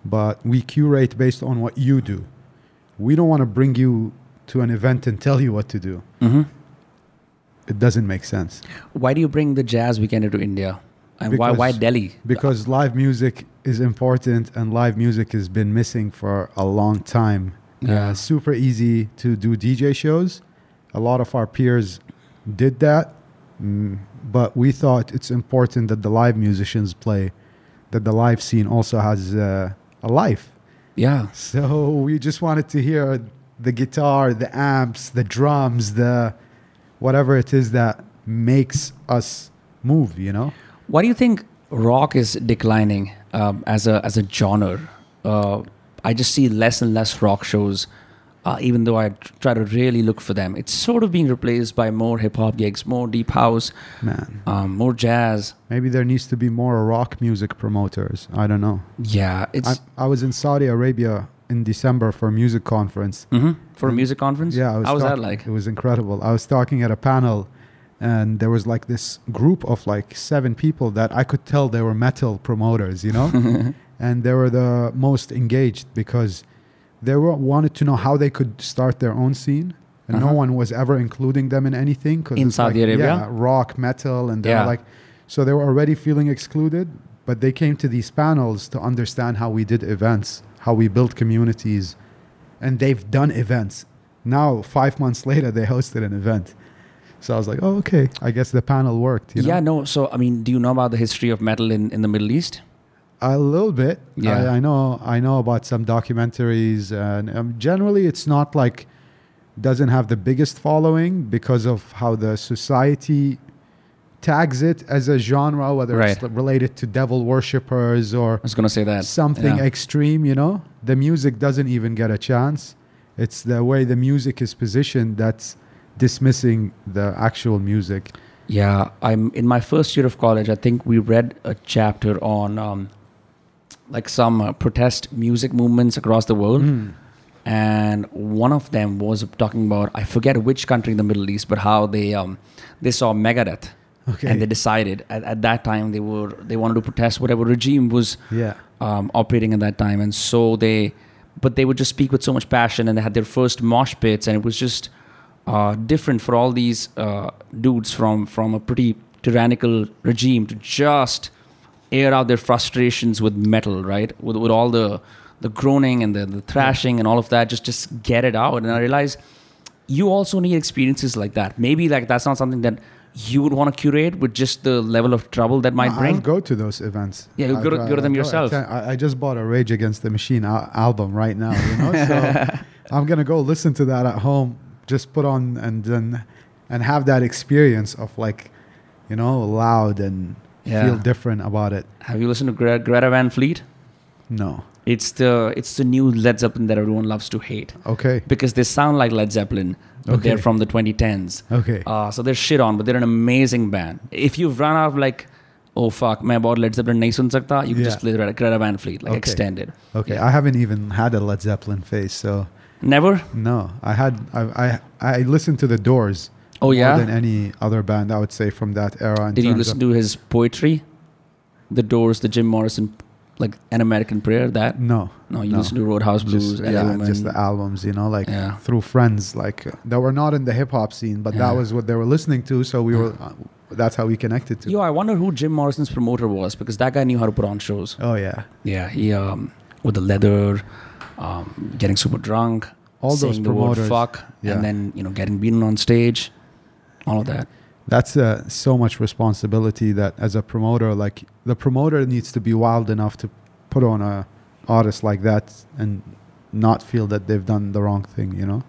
But we curate based on what you do. We don't want to bring you to an event and (laughs) tell you what to do. hmm It doesn't make sense why do you bring the jazz weekend into india and why why delhi because live music is important and live music has been missing for a long time. Yeah. Uh, super easy to do DJ shows. A lot of our peers did that, mm, but we thought it's important that the live musicians play, that the live scene also has uh, a life. yeah So we just wanted to hear the guitar, the amps, the drums, the whatever it is that makes us move, you know? why do you think rock is declining um, as a as a genre uh, i just see less and less rock shows uh, even though I try to really look for them, it's sort of being replaced by more hip hop gigs, more deep house, Man. um, more jazz. Maybe there needs to be more rock music promoters. I don't know. Yeah, it's I, I was in Saudi Arabia in December for a music conference. Mhm. for a music conference. Yeah, I was how was that like? It was incredible. I was talking at a panel, and there was like this group of like seven people that I could tell they were metal promoters, you know, (laughs) and they were the most engaged because they were wanted to know how they could start their own scene. And no Uh-huh. one was ever including them in anything. 'cause In Saudi like, Arabia? Yeah, rock, metal, and Yeah. like, so they were already feeling excluded. But they came to these panels to understand how we did events, how we built communities, and they've done events. Now, five months later, they hosted an event. So I was like, oh, okay. I guess the panel worked. You know? Yeah, no. So, I mean, do you know about the history of metal in, in the Middle East? A little bit. Yeah. I, I know. I know about some documentaries, and um, generally, it's not like doesn't have the biggest following because of how the society tags it as a genre, whether it's related to devil worshippers or I was going to say that. something Yeah. extreme. You know, the music doesn't even get a chance. It's the way the music is positioned that's dismissing the actual music. Yeah, I'm in my first year of college. I think we read a chapter on um, like some uh, protest music movements across the world. Mm. and one of them was talking about I forget which country in the Middle East, but how they um, they saw Megadeth, Okay. and they decided at, at that time they were they wanted to protest whatever regime was yeah. um, operating at that time, and so they, but they would just speak with so much passion, and they had their first mosh pits, and it was just uh, different for all these uh, dudes from from a pretty tyrannical regime to just air out their frustrations with metal, right? With with all the the groaning and the, the thrashing and all of that, just just get it out. And I realized you also need experiences like that. Maybe like that's not something that you would want to curate with just the level of trouble that might No, bring. I'll go to those events. Yeah, you I'll go to- go to them I'll yourself. I, I just bought a Rage Against the Machine album right now, you know. So (laughs) I'm gonna go listen to that at home. Just put on and then and have that experience of like, you know, loud and Yeah. feel different about it. Have you listened to Gre- Greta Van Fleet? No. It's the it's the new Led Zeppelin that everyone loves to hate Okay. because they sound like Led Zeppelin, but they're Okay. from the 2010s. Okay. Uh, so they're shit on, but they're an amazing band. If you've run out of like, oh fuck, मैं बहुत Led Zeppelin नहीं सुन सकता, you can Yeah. just play Greta Greta Van Fleet, like Okay. extended. Okay. yeah. I haven't even had a Led Zeppelin phase, so Never. No, I had I I, I listened to the Doors. Oh, more yeah? than any other band I would say from that era. Did you listen to his poetry? The Doors, the Jim Morrison, like an American Prayer. That No, no, you No. listen to Roadhouse Blues, just, yeah, just the albums, you know, like Yeah. through friends, like that were not in the hip hop scene, but Yeah. that was what they were listening to. So we were, uh, that's how we connected to. Yo, I wonder who Jim Morrison's promoter was because that guy knew how to put on shows. oh yeah, Yeah, he um with the leather, um, getting super drunk, All those saying the word promoters, fuck, yeah. and then you know getting beaten on stage, all of that. that's uh, so much responsibility that as a promoter, like the promoter needs to be wild enough to put on a artist like that and not feel that they've done the wrong thing. You know,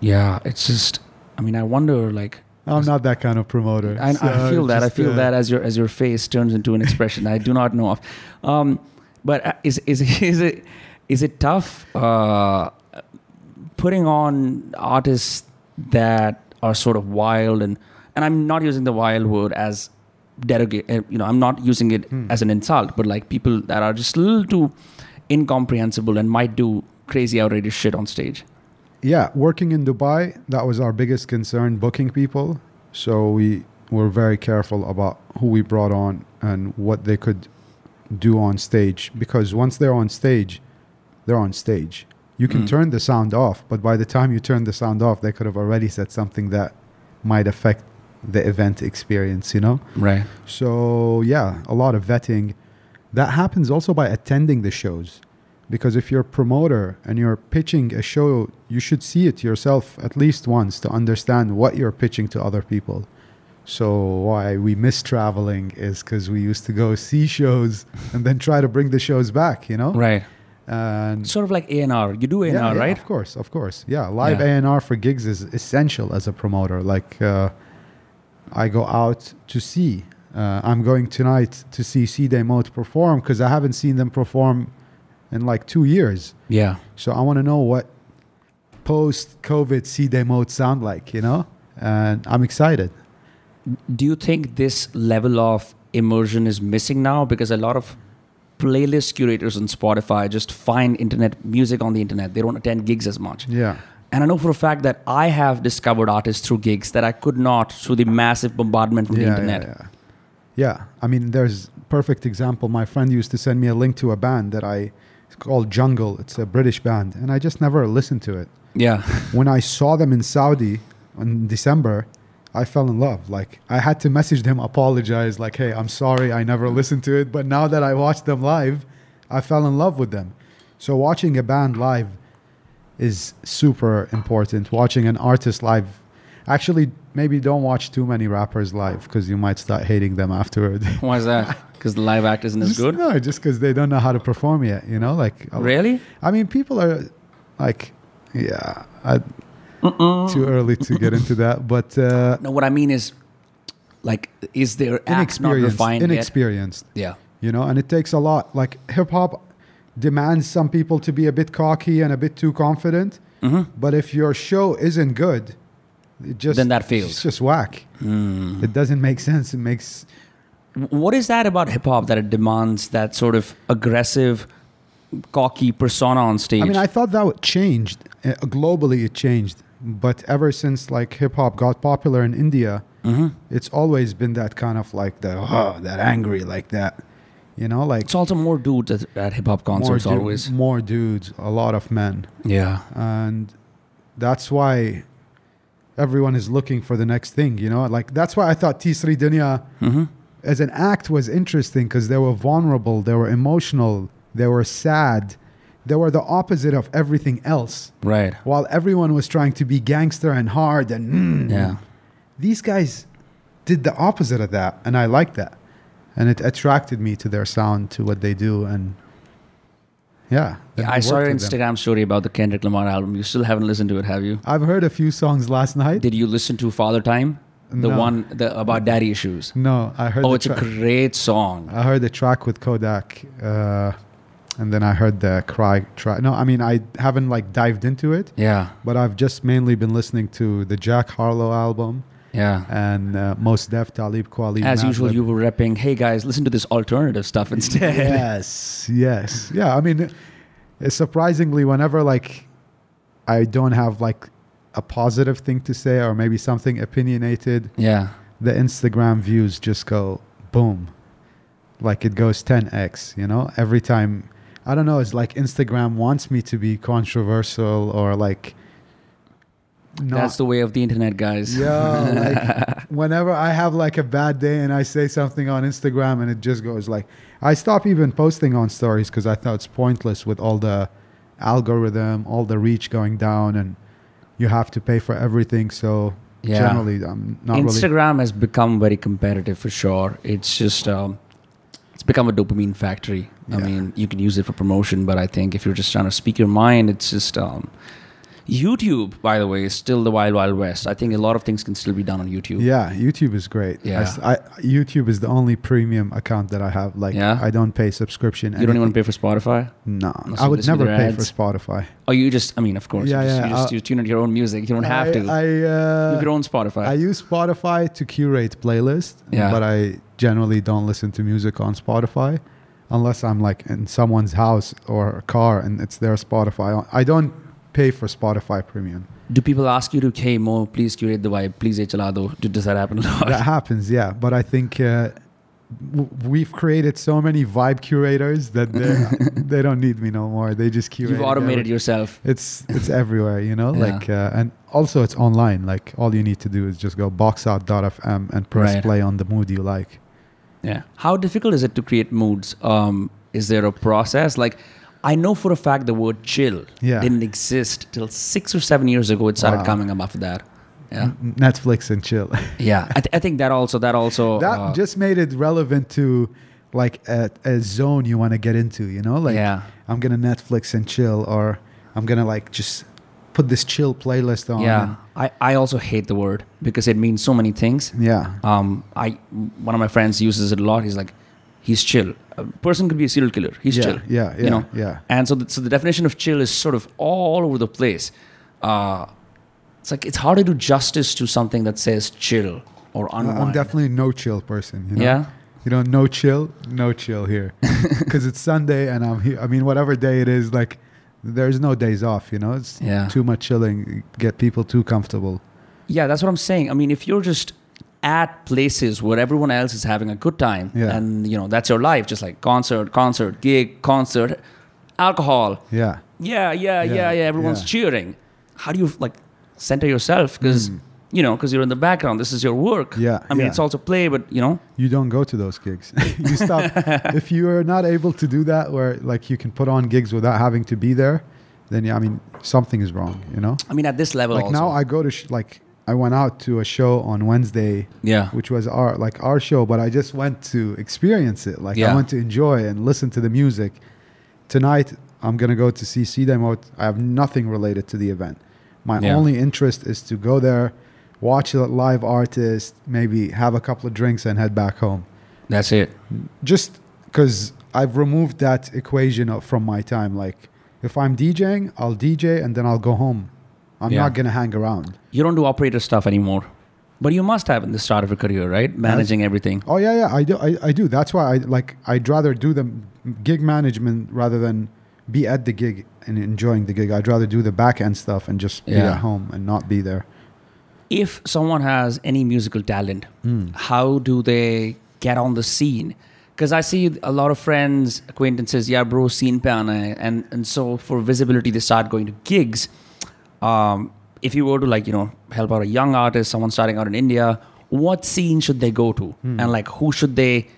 Yeah, it's just. I mean, I wonder like. I'm not that kind of promoter. I, I feel that. I feel uh, that as your as your face turns into an expression I do not know of. Um, but uh, is is (laughs) is it is it tough uh, putting on artists that are sort of wild and and I'm not using the wild word as derogate. uh, You know, I'm not using it Hmm. as an insult, but like people that are just a little too incomprehensible and might do crazy outrageous shit on stage. yeah, working in Dubai, that was our biggest concern, booking people. So we were very careful about who we brought on and what they could do on stage. Because once they're on stage, they're on stage. You can Mm. turn the sound off, but by the time you turn the sound off, they could have already said something that might affect the event experience, you know? Right. So yeah, a lot of vetting. That happens also by attending the shows. Because if you're a promoter and you're pitching a show, you should see it yourself at least once to understand what you're pitching to other people. So why we miss traveling is because we used to go (laughs) see shows and then try to bring the shows back, you know? Right. And Sort of like A and R. You do A and yeah, right? Of course, of course. Yeah, live Yeah. A and R for gigs is essential as a promoter. Like, uh, I go out to see. Uh, I'm going tonight to see Seedhe Maut perform because I haven't seen them perform in like two years. Yeah. So I want to know what post-COVID Seedhe Maut sound like, you know. And I'm excited. Do you think this level of immersion is missing now? Because a lot of playlist curators on Spotify just find internet music on the internet. They don't attend gigs as much. Yeah. And I know for a fact that I have discovered artists through gigs that I could not through the massive bombardment from the internet. Yeah, yeah. Yeah, I mean, there's perfect example. My friend used to send me a link to a band that I it's called Jungle. It's a British band, and I just never listened to it. Yeah. When I saw them in Saudi in December, I fell in love. Like I had to message them, apologize, like, "Hey, I'm sorry, I never listened to it." But now that I watched them live, I fell in love with them. So watching a band live is super important. Watching an artist live, actually, maybe don't watch too many rappers live because you might start hating them afterward. (laughs) Why is that? Because the live act isn't as good? No, just because they don't know how to perform yet. You know, like oh. Really? I mean, people are like, yeah, I, too early to get into that, but uh, No, what I mean is, like, is there not inexperienced, yet? inexperienced. Yeah. You know, and it takes a lot. Like hip hop demands some people to be a bit cocky and a bit too confident. hmm But if your show isn't good, it just Then that fails. It's just whack. Mm. It doesn't make sense. It makes What is that about hip hop that it demands that sort of aggressive, cocky persona on stage? I mean, I thought that would changed uh, globally. It changed, but ever since like hip hop got popular in India, Mhm. it's always been that kind of like the oh, that angry like that. You know, like It's also more dudes at, at hip hop concerts more du- always. more dudes, a lot of men, Yeah. and that's why everyone is looking for the next thing. You know, like that's why I thought T3 Dunya hmm as an act was interesting because they were vulnerable, they were emotional, they were sad, they were the opposite of everything else. Right. While everyone was trying to be gangster and hard and mm, Yeah. these guys did the opposite of that, and I like that, and it attracted me to their sound, to what they do, and yeah. Yeah, I saw your with them. Instagram story about the Kendrick Lamar album. You still haven't listened to it, have you? I've heard a few songs last night. Did you listen to Father Time? The No. one the, about daddy issues. no, I heard. Oh, it's a great song. I heard the track with Kodak, uh, and then I heard the Cry track. No, I mean I haven't like dived into it, Yeah. but I've just mainly been listening to the Jack Harlow album Yeah. and uh, Mos Def Talib Kweli. As usual, you were repping, hey guys, listen to this alternative stuff instead. (laughs) yes, yes, yeah. I mean, surprisingly, whenever like I don't have like a positive thing to say or maybe something opinionated, Yeah. the Instagram views just go boom. Like it goes 10x, you know? Every time I don't know, it's like Instagram wants me to be controversial or like not That's the way of the internet, guys. yeah, like (laughs) whenever I have like a bad day and I say something on Instagram and it just goes like I stop even posting on stories because I thought it's pointless with all the algorithm, all the reach going down, and you have to pay for everything. So Yeah. generally, I'm not really. Instagram has become very competitive for sure. It's just um, become a dopamine factory. I mean, you can use it for promotion, but I think if you're just trying to speak your mind, it's just um, YouTube. By the way, is still the wild wild west. I think a lot of things can still be done on YouTube. Yeah, YouTube is great. I Yeah. YouTube is the only premium account that I have. Like, Yeah? I don't pay subscription. You don't even pay for Spotify. No, Unless I would never pay for. Spotify. Oh, you just, I mean, of course. Yeah, you just, yeah, You, just, uh, you tune into your own music. You don't have I, to. I, you uh, have your own Spotify. I use Spotify to curate playlists. Yeah. but I generally don't listen to music on Spotify unless I'm like in someone's house or a car and it's their Spotify. I don't pay for Spotify Premium. Do people ask you to, hey, Mo, please curate the vibe, please, hey, chala do? Do- Does that happen a lot? that happens, yeah. But I think uh, w- we've created so many vibe curators that they (laughs) they don't need me no more. They just curate. You've automated every- yourself. It's it's everywhere, you know. Yeah. Like uh, and also it's online. Like all you need to do is just go boxout.fm and press Right. play on the mood you like. Yeah. How difficult is it to create moods? Um, is there a process? Like, I know for a fact the word chill Yeah. didn't exist till six or seven years ago. It started Wow. coming up after that. Yeah. Netflix and chill. (laughs) Yeah. I, th- I think that also, that also, that uh, just made it relevant to like a, a zone you want to get into. You know, like yeah. I'm gonna Netflix and chill, or I'm gonna like just put this chill playlist on. Yeah. I, I also hate the word because it means so many things. yeah. Um, I one of my friends uses it a lot. He's like, he's chill. A person could be a serial killer. He's yeah, chill. Yeah, yeah, you know? yeah. And so, the, so the definition of chill is sort of all over the place. Uh, it's like it's hard to do justice to something that says chill or I- unwind. I'm definitely no chill person. You know? Yeah. You know, no chill, no chill here, (laughs) because it's Sunday and I'm here. I mean, whatever day it is, like there's no days off. You know, it's Yeah. too much chilling, get people too comfortable. Yeah, that's what I'm saying. I mean, if you're just at places where everyone else is having a good time, Yeah. and you know that's your life, just like concert, concert, gig, concert, alcohol. Yeah, Yeah, yeah, yeah, Yeah, yeah. Everyone's yeah. cheering. How do you like center yourself? Because Mm. you know, because you're in the background. This is your work. Yeah, I mean, it's also play, but you know, you don't go to those gigs. (laughs) you stop (laughs) if you are not able to do that, where like you can put on gigs without having to be there. Then yeah, I mean something is wrong. You know, I mean, at this level, like also. now I go to sh- like I went out to a show on Wednesday yeah, which was our like our show but i just went to experience it. Like Yeah. i went to enjoy and listen to the music. Tonight i'm gonna go to see Seedhe Maut i have nothing related to the event. My Yeah. only interest is to go there watch a live artist maybe have a couple of drinks and head back home. That's it. just because i've removed that equation from my time. Like if i'm djing i'll dj and then i'll go home i'm Yeah. not gonna hang around You don't do operator stuff anymore, but you must have in the start of your career, right? Managing everything. Oh yeah, yeah, I do. I, I do. That's why I like. I'd rather do the gig management rather than be at the gig and enjoying the gig. I'd rather do the back end stuff and just be at home and not be there. If someone has any musical talent, hmm. how do they get on the scene? Because I see a lot of friends, acquaintances, yeah, bro, scene pe and and so for visibility, they start going to gigs. Um, if you were to like you know help out a young artist, someone starting out in India, what scene should they go to, and like who should they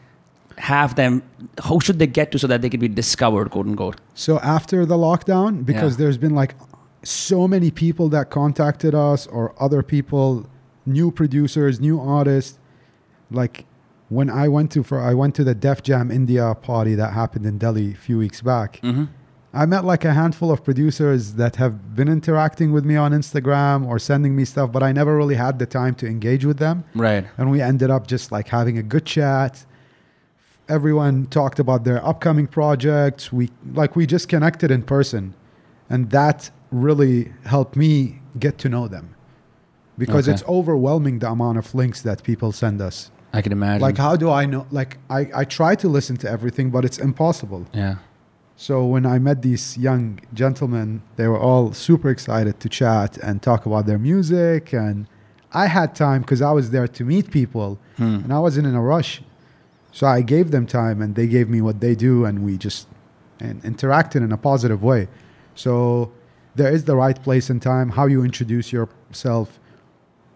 have them? Who should they get to so that they can be discovered, quote unquote? So after the lockdown, because Yeah. there's been like so many people that contacted us or other people, new producers, new artists. Like when I went to for I went to the Def Jam India party that happened in Delhi a few weeks back. Mm-hmm. I met like a handful of producers that have been interacting with me on Instagram or sending me stuff, but I never really had the time to engage with them. Right. And we ended up just like having a good chat. Everyone talked about their upcoming projects. We like we just connected in person. And that really helped me get to know them. Because Okay. it's overwhelming the amount of links that people send us. I can imagine. Like how do I know like I, I try to listen to everything, but it's impossible. yeah. So when I met these young gentlemen, they were all super excited to chat and talk about their music. And I had time because I was there to meet people Hmm. and I wasn't in a rush. So I gave them time and they gave me what they do and we just and interacted in a positive way. So there is the right place and time, how you introduce yourself.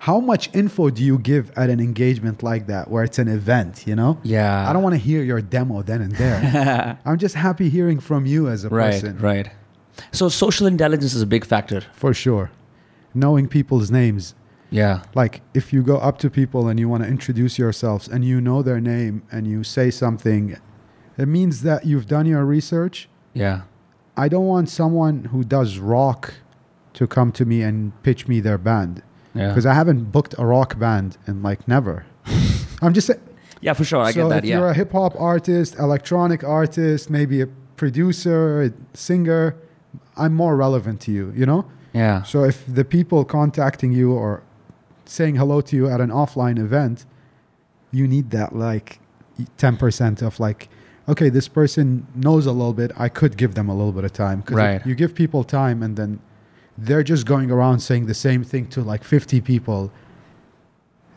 How much info do you give at an engagement like that where it's an event, you know? Yeah. I don't want to hear your demo then and there. (laughs) I'm just happy hearing from you as a right, person. right. So social intelligence is a big factor. For sure. Knowing people's names. Yeah. Like if you go up to people and you want to introduce yourselves and you know their name and you say something, it means that you've done your research. Yeah. I don't want someone who does rock to come to me and pitch me their band Yeah. because I haven't booked a rock band in like never. (laughs) I'm just saying. yeah, for sure. I so get that. if you're a hip hop artist, electronic artist, maybe a producer, a singer, I'm more relevant to you, you know? Yeah. So if the people contacting you or saying hello to you at an offline event, you need that like 10% of like, okay, this person knows a little bit. I could give them a little bit of time. 'Cause if Right. You give people time and then they're just going around saying the same thing to like 50 people.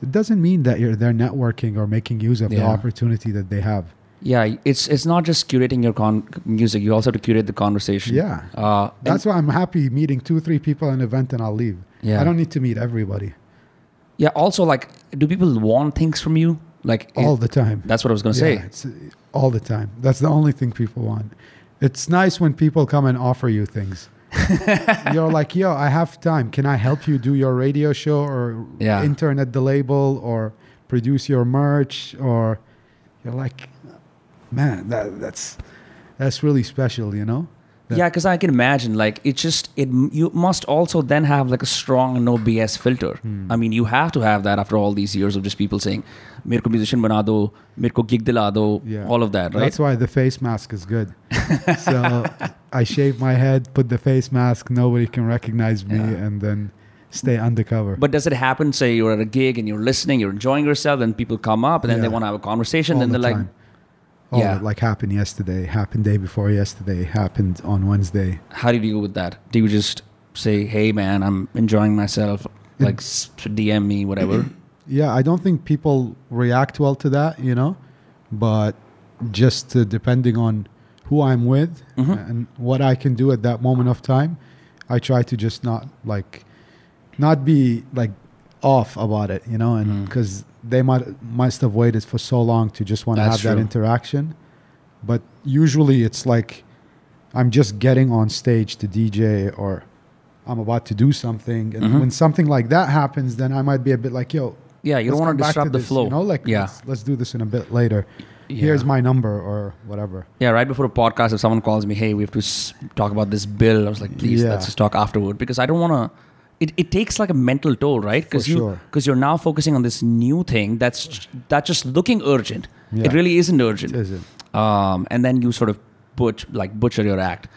It doesn't mean that you're they're networking or making use of the opportunity that they have. Yeah. It's it's not just curating your con- music. You also have to curate the conversation. Yeah. Uh, That's why I'm happy meeting two, three people at an event and I'll leave. Yeah. I don't need to meet everybody yeah. Also, like, do people want things from you? Like, all it- the time. that's what I was gonna say. Yeah, it's uh, all the time. That's the only thing people want. It's nice when people come and offer you things. (laughs) You're like, yo, I have time. Can I help you do your radio show or Yeah. internet the label or produce your merch? Or you're like, man, that, that's that's really special, you know? That- Yeah, because I can imagine, like, it just it. You must also then have like a strong no BS filter. Hmm. I mean, you have to have that after all these years of just people saying, "मेरे को musician बना दो, मेरे को gig दिला दो," Yeah. all of that, right? That's why the face mask is good. so I shave my head, put the face mask, nobody can recognize me, Yeah. and then stay undercover. But does it happen? Say you're at a gig and you're listening, you're enjoying yourself, and people come up and then they Yeah. want to have a conversation, All then the they're like, time. Oh, Yeah. like happened yesterday, happened day before yesterday, happened on Wednesday. "How do you deal with that? Do you just say, hey man, I'm enjoying myself, like s- DM me, whatever?" Yeah, I don't think people react well to that, you know, but just uh, depending on who I'm with Mhm. and what I can do at that moment of time, I try to just not like, not be like off about it, you know, and because they might must have waited for so long to just want to have that interaction, but usually it's like I'm just getting on stage to DJ or I'm about to do something, and Mhm. when something like that happens, then I might be a bit like, yo, Yeah, you let's don't want to disrupt the this, flow. You know, like yeah, let's, let's do this in a bit later. yeah. Here's my number or whatever. Yeah, right before a podcast, if someone calls me, hey, we have to s- talk about this bill, I was like, please, Yeah. let's just talk afterward because I don't want to. It, it takes like a mental toll, right? Because you sure. because you're now focusing on this new thing that's that's just looking urgent. Yeah. It really isn't urgent. It? Um, and then you sort of butch like butcher your act.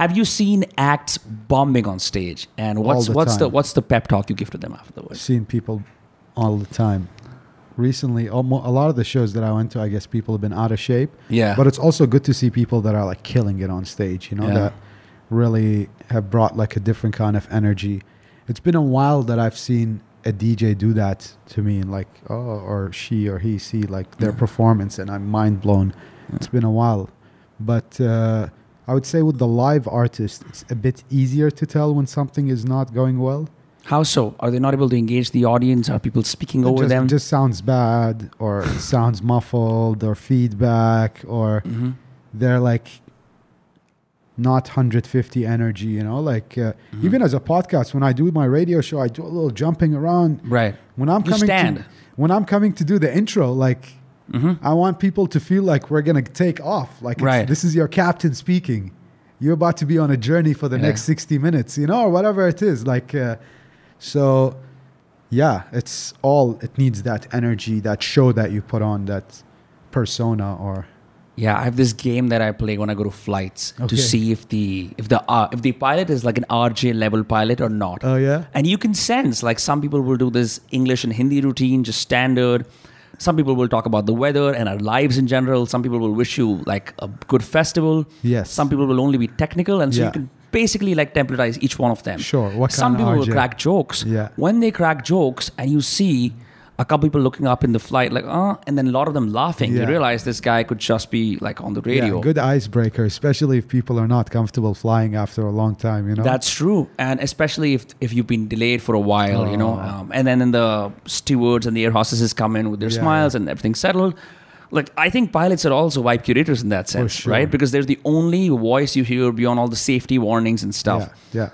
Have you seen acts bombing on stage? And what's the what's the what's the pep talk you give to them afterwards? seen people all the time. Recently, a lot of the shows that I went to, I guess people have been out of shape. Yeah, But it's also good to see people that are like killing it on stage, you know, Yeah. that really have brought like a different kind of energy. It's been a while that I've seen a DJ do that to me and like, oh, or she or he see like their Yeah. performance and I'm mind blown. It's been a while. But uh, I would say with the live artist, it's a bit easier to tell when something is not going well. How so? Are they not able to engage the audience? Are people speaking It over just, them? just sounds bad or (laughs) sounds muffled or feedback or Mhm. they're like not 150 energy you know like uh, Mhm. even as a podcast when i do my radio show i do a little jumping around Right. when i'm You coming stand. to when i'm coming to do the intro like hmm i want people to feel like we're gonna take off like it's- Right. this is your captain speaking you're about to be on a journey for the Yeah. next 60 minutes you know or whatever it is like uh, so yeah it's all it needs that energy that show that you put on that persona or Yeah, I have this game that I play when I go to flights Okay. to see if the if the uh, if the pilot is like an RJ level pilot or not. oh yeah and you can sense like some people will do this English and Hindi routine just standard. Some people will talk about the weather and our lives in general. Some people will wish you like a good festival. Yes. Some people will only be technical, and so Yeah. you can basically like templatize each one of them. Sure. What Some kind of people will crack jokes. Yeah. When they crack jokes, and you see a couple people looking up in the flight, like, uh, and then a lot of them laughing, you realize this guy could just be like on the radio. Yeah, good icebreaker, especially if people are not comfortable flying after a long time. You know. That's true, and especially if if you've been delayed for a while, you know, Oh. um, and then then the stewards and the air hostesses come in with their Yeah, smiles and everything's settled Like I think pilots are also vibe curators in that sense, sure. right? Because they're the only voice you hear beyond all the safety warnings and stuff. Yeah. Yeah.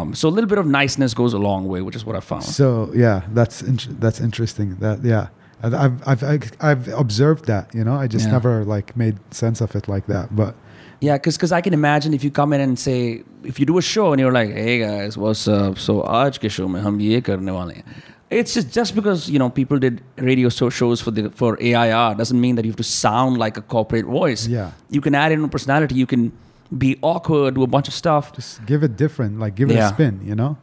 Um, so a little bit of niceness goes a long way, which is what I found. So yeah, that's int- that's interesting. That yeah, And I've I've I've, I've observed that. You know, I just Yeah. never like made sense of it like that. But Yeah, because I can imagine if you come in and say if you do a show and you're like, hey guys, what's up? So आज के show में हम ये करने वाले हैं. it's just, just because you know people did radio show shows for the for AIR doesn't mean that you have to sound like a corporate voice. Yeah. you can add in a personality. You can be awkward, do a bunch of stuff. just give it different. Like give it Yeah. a spin. You know,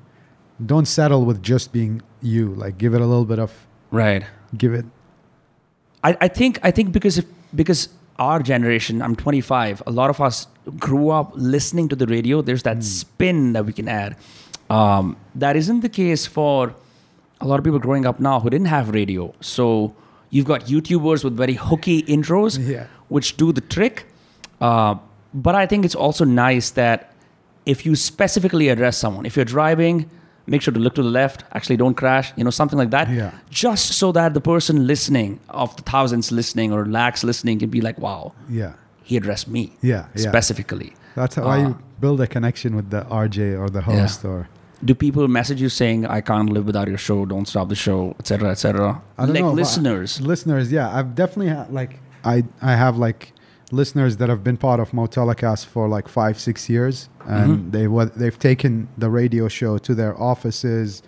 don't settle with just being you. Like give it a little bit of Right. give it. I, I think I think because if because our generation, I'm 25, a lot of us grew up listening to the radio. There's that spin that we can add. Um, that isn't the case for a lot of people growing up now who didn't have radio. So you've got YouTubers with very hooky intros, (laughs) Yeah. which do the trick. Uh, but I think it's also nice that if you specifically address someone, if you're driving, make sure to look to the left. Actually, don't crash. You know, something like that. Yeah. Just so that the person listening, of the thousands listening or lakhs listening, can be like, "Wow, Yeah. he addressed me." Yeah. Yeah. Specifically. That's how Ah. you build a connection with the RJ or the host or. Do people message you saying, "I can't live without your show. Don't stop the show," etc., etc.? I Like know, listeners. listeners, yeah, I've definitely had like I I have like listeners that have been part of Motelecast for like five six years, and Mm-hmm. they what they've taken the radio show to their offices,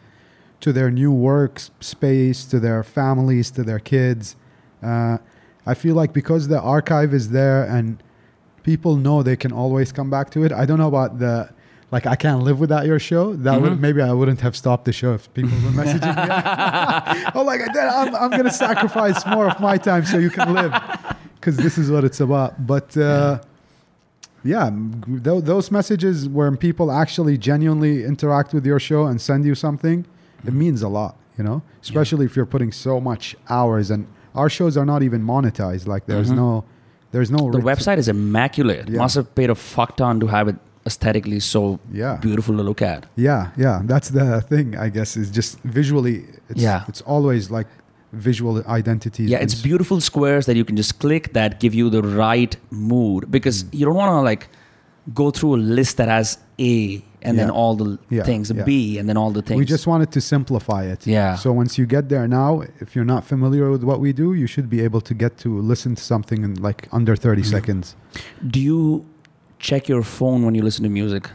to their new work space, to their families, to their kids. Uh, I feel like because the archive is there and people know they can always come back to it. I don't know about the like I can't live without your show. That Mm-hmm. would maybe I wouldn't have stopped the show if people were (laughs) messaging me. (laughs) oh, like I'm I'm gonna sacrifice more of my time so you can live, because this is what it's about. But uh, yeah, th- those messages where people actually genuinely interact with your show and send you something, it means a lot. You know, especially if you're putting so much hours and our shows are not even monetized. Like there's Mhm. no, there's no The website is immaculate. Yeah. Must have paid a fuck ton to have it aesthetically so Yeah. beautiful to look at. Yeah, yeah, that's the thing. I guess is just visually. It's, Yeah. it's always like visual identities. Yeah, it's beautiful squares that you can just click that give you the right mood because Mm. you don't want to like go through a list that has A and then all the Yeah, things, yeah. B and then all the things. We just wanted to simplify it. Yeah. So once you get there now, if you're not familiar with what we do, you should be able to get to listen to something in like under 30 Mm-hmm. seconds. Do you check your phone when you listen to music?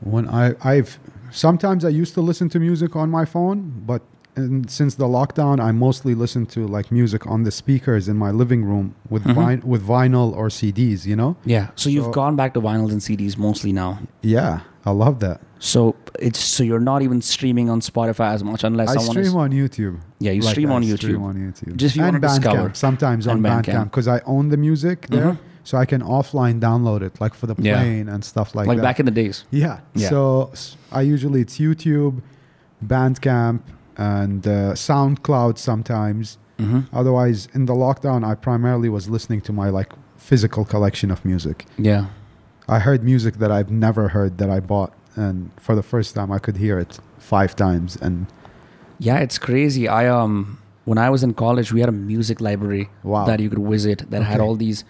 When I, I've sometimes I used to listen to music on my phone, but and since the lockdown, I mostly listen to like music on the speakers in my living room with Mhm. vin- with vinyl or CDs. You know? Yeah. So you've gone back to vinyls and CDs mostly now. Yeah, I love that. So it's so you're not even streaming on Spotify as much unless I someone stream is. on YouTube. Yeah, you Like, stream I on Stream YouTube. on YouTube. Just if you and wanna discover. Bandcamp, sometimes on Bandcamp. Because I own the music there, Mhm. So I can offline download it, like for the Yeah. plane and stuff like, Like that. Like back in the days. yeah. Yeah. So I usually it's YouTube, Bandcamp, and uh, SoundCloud sometimes. hmm Otherwise, in the lockdown, I primarily was listening to my like physical collection of music. Yeah. I heard music that I've never heard that I bought, and for the first time, I could hear it five times. And Yeah, it's crazy. I um when I was in college, we had a music library Wow. that you could visit that had all these,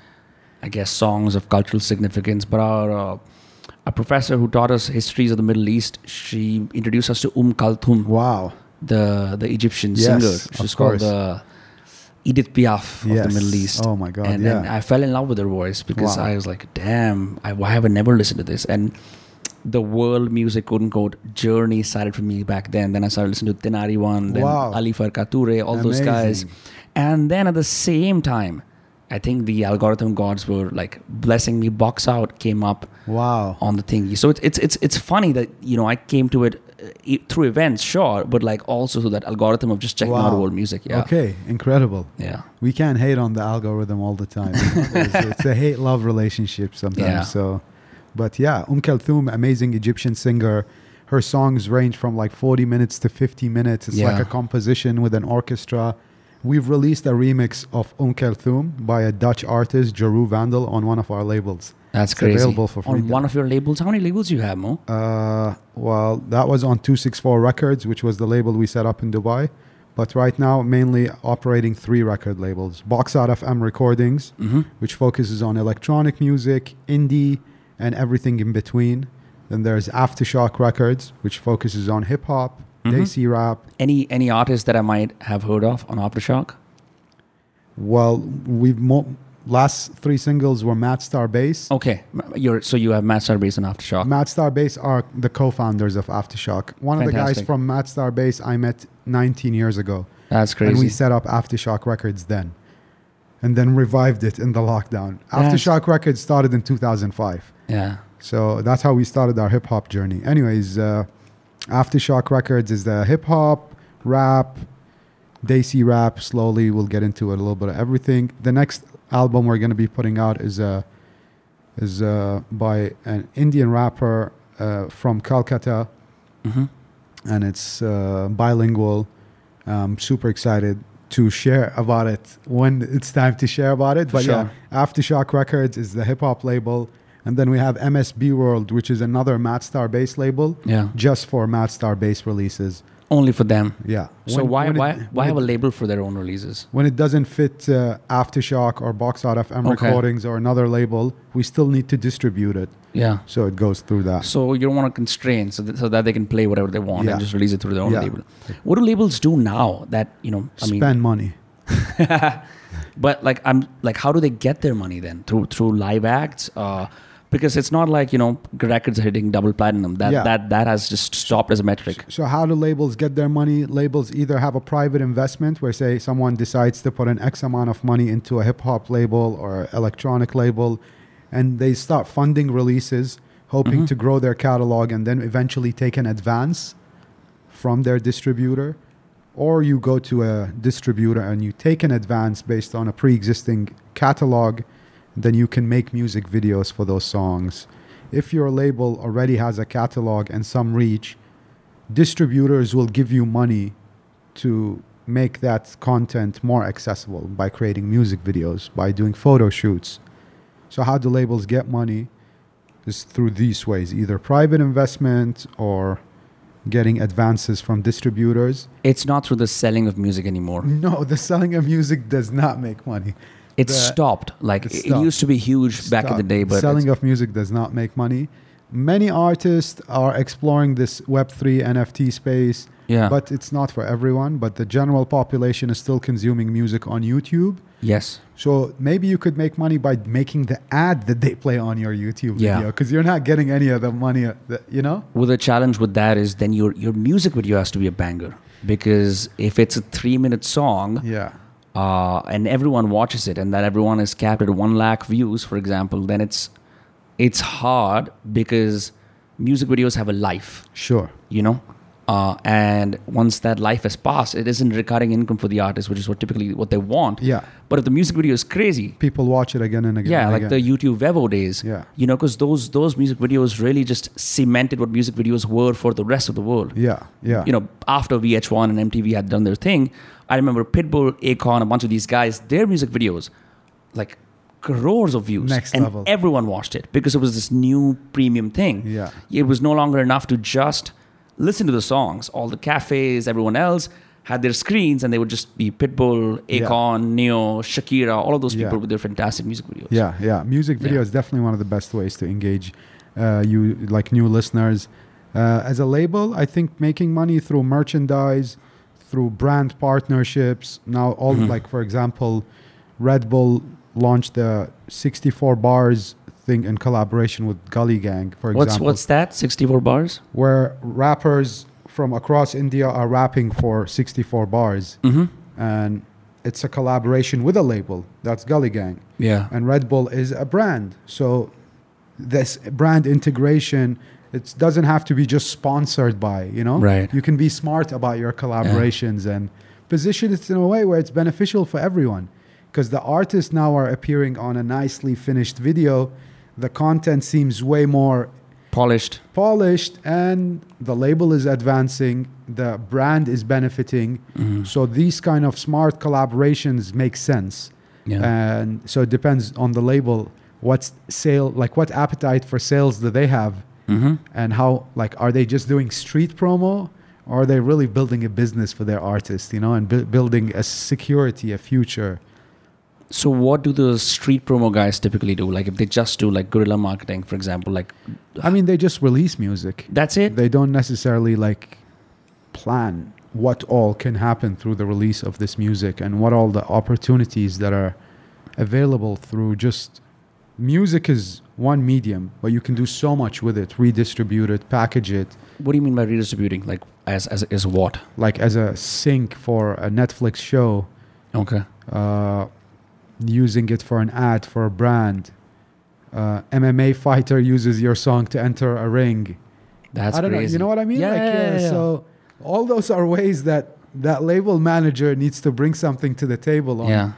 I guess, songs of cultural significance. But our uh, a professor who taught us histories of the Middle East, she introduced us to Um Kalthum, wow, the the Egyptian Yes, singer. of She's called the Edith Piaf of yes. the Middle East. Oh my god, and yeah. then I fell in love with her voice because Wow. I was like, damn, I, why have I never listened to this? And the world music, quote unquote, journey started for me back then. Then I started listening to Tinariwen, then Wow. Ali Farka Touré, all those guys. And then at the same time, I think the algorithm gods were like blessing me. Box Out came up wow. on the thingy. So it's it's it's it's funny that you know I came to it e- through events, sure, but like also through that algorithm of just checking out Wow. old music. Yeah. Okay, incredible. Yeah. We can't hate on the algorithm all the time. (laughs) it's, it's a hate love relationship sometimes. Yeah. So, but yeah, Um Kulthum, amazing Egyptian singer. Her songs range from like 40 minutes to 50 minutes. It's like a composition with an orchestra. We've released a remix of Um Kulthum by a Dutch artist, Jeru Vandal, on one of our labels. That's It's crazy. available for free On one of your labels, how many labels do you have, Mo? Uh, well, that was on 264 Records, which was the label we set up in Dubai. But right now, mainly operating three record labels Box Out FM Recordings, Mm-hmm. which focuses on electronic music, indie, and everything in between. Then there's Aftershock Records, which focuses on hip hop, Mhm. Desi rap. Any any artists that I might have heard of on Aftershock? Well, we've mo- last three singles were Matt Star Bass. Okay, you're so you have Master Base on Aftershock. Matt Star Bass are the co-founders of Aftershock. One of the guys from Matt Star Bass I met 19 years ago. That's crazy. And we set up Aftershock Records then. And then revived it in the lockdown. That's- Aftershock Records started in 2005. Yeah. So that's how we started our hip hop journey. Anyways, uh, Aftershock Records is the hip hop, rap, Desi rap. Slowly, we'll get into it a little bit of everything. The next album we're going to be putting out is uh, is uh, by an Indian rapper uh, from Calcutta, hmm and it's uh, bilingual. I'm super excited to share about it when it's time to share about it. For but sure. yeah, Aftershock Records is the hip hop label, and then we have MSB World, which is another Matt Star bass label, Yeah. just for Matt Star bass releases. Only for them. Yeah. So When- why when it- why when why it- have a label for their own releases? when it doesn't fit uh, Aftershock or Box Out FM Okay. recordings or another label, we still need to distribute it. Yeah. So it goes through that. So you don't want to constrain so that, so that they can play whatever they want Yeah. and just release it through their own Yeah. label. What do labels do now that you know? I mean, Spend money. (laughs) but like I'm like, how do they get their money then through through live acts? Uh, because it's not like you know records are hitting double platinum. That Yeah. that that has just stopped as a metric. So how do labels get their money? Labels either have a private investment where say someone decides to put an X amount of money into a hip hop label or electronic label and they start funding releases hoping Mhm. to grow their catalog and then eventually take an advance from their distributor or you go to a distributor and you take an advance based on a pre-existing catalog then you can make music videos for those songs. If your label already has a catalog and some reach distributors will give you money to make that content more accessible by creating music videos by doing photo shoots. So how do labels get money? Is through these ways either private investment or getting advances from distributors. It's not through the selling of music anymore. no the selling of music does not make money It's The- stopped. Like it stopped. used to be huge back in the day, but selling of music does not make money. Many artists are exploring this Web3 NFT space, yeah. but it's not for everyone. But the general population is still consuming music on YouTube. yes. So maybe you could make money by making the ad that they play on your YouTube Yeah. video because you're not getting any of the money, uh, that, you know? Well, the challenge with that is then your your music video has to be a banger because if it's a three minute song Yeah. Uh, and everyone watches it and that everyone is capped at one lakh views, for example, then it's it's hard because music videos have a life, Sure. you know. Uh, and once that life has passed, it isn't recurring income for the artist, which is what typically what they want. Yeah. But if the music video is crazy, People watch it again and again. yeah, and like again. the YouTube Vevo days. Yeah. You know, because those those music videos really just cemented what music videos were for the rest of the world. Yeah. Yeah. You know, after VH1 and MTV had done their thing, I remember Pitbull, Akon, a bunch of these guys, their music videos, like crores of views. Next and level. everyone watched it because it was this new premium thing. Yeah. It was no longer enough to just listen to the songs. All the cafes, everyone else had their screens and they would just be Pitbull, Yeah. Akon, Ne-Yo, Shakira, all of those people Yeah. with their fantastic music videos. Yeah, yeah. Music video Yeah. is definitely one of the best ways to engage uh, you, like new listeners. Uh, as a label, I think making money through merchandise, through brand partnerships. Now, all Mhm. like for example, Red Bull launched the 64 bars thing in collaboration with Gully Gang. For example, what's what's that? 64 bars? where rappers from across India are rapping for 64 bars, Mm-hmm. and it's a collaboration with a label. That's Gully Gang Yeah. and Red Bull is a brand. So this brand integration It doesn't have to be just sponsored by, you know? Right. You can be smart about your collaborations and position it in a way where it's beneficial for everyone. Because the artists now are appearing on a nicely finished video. The content seems way more Polished. polished and the label is advancing the brand is benefiting Mm-hmm. so these kind of smart collaborations make sense Yeah. and so it depends on the label what's sale like what appetite for sales do they have hmm and how like are they just doing street promo or are they really building a business for their artist you know and bu- building a security a future So what do the street promo guys typically do? Like if they just do like guerrilla marketing, for example, like i mean they just release music that's it. they don't necessarily like plan what all can happen through the release of this music and what all the opportunities that are available through just music is one medium but you can do so much with it redistribute it package it What do you mean by redistributing? Like as as as what? like as a sync for a netflix show Okay. uh, using it for an ad for a brand uh, mma fighter uses your song to enter a ring That's I don't crazy. know. You know what I mean? Yeah, like, yeah, yeah, yeah. So all those are ways that that label manager needs to bring something to the table on yeah.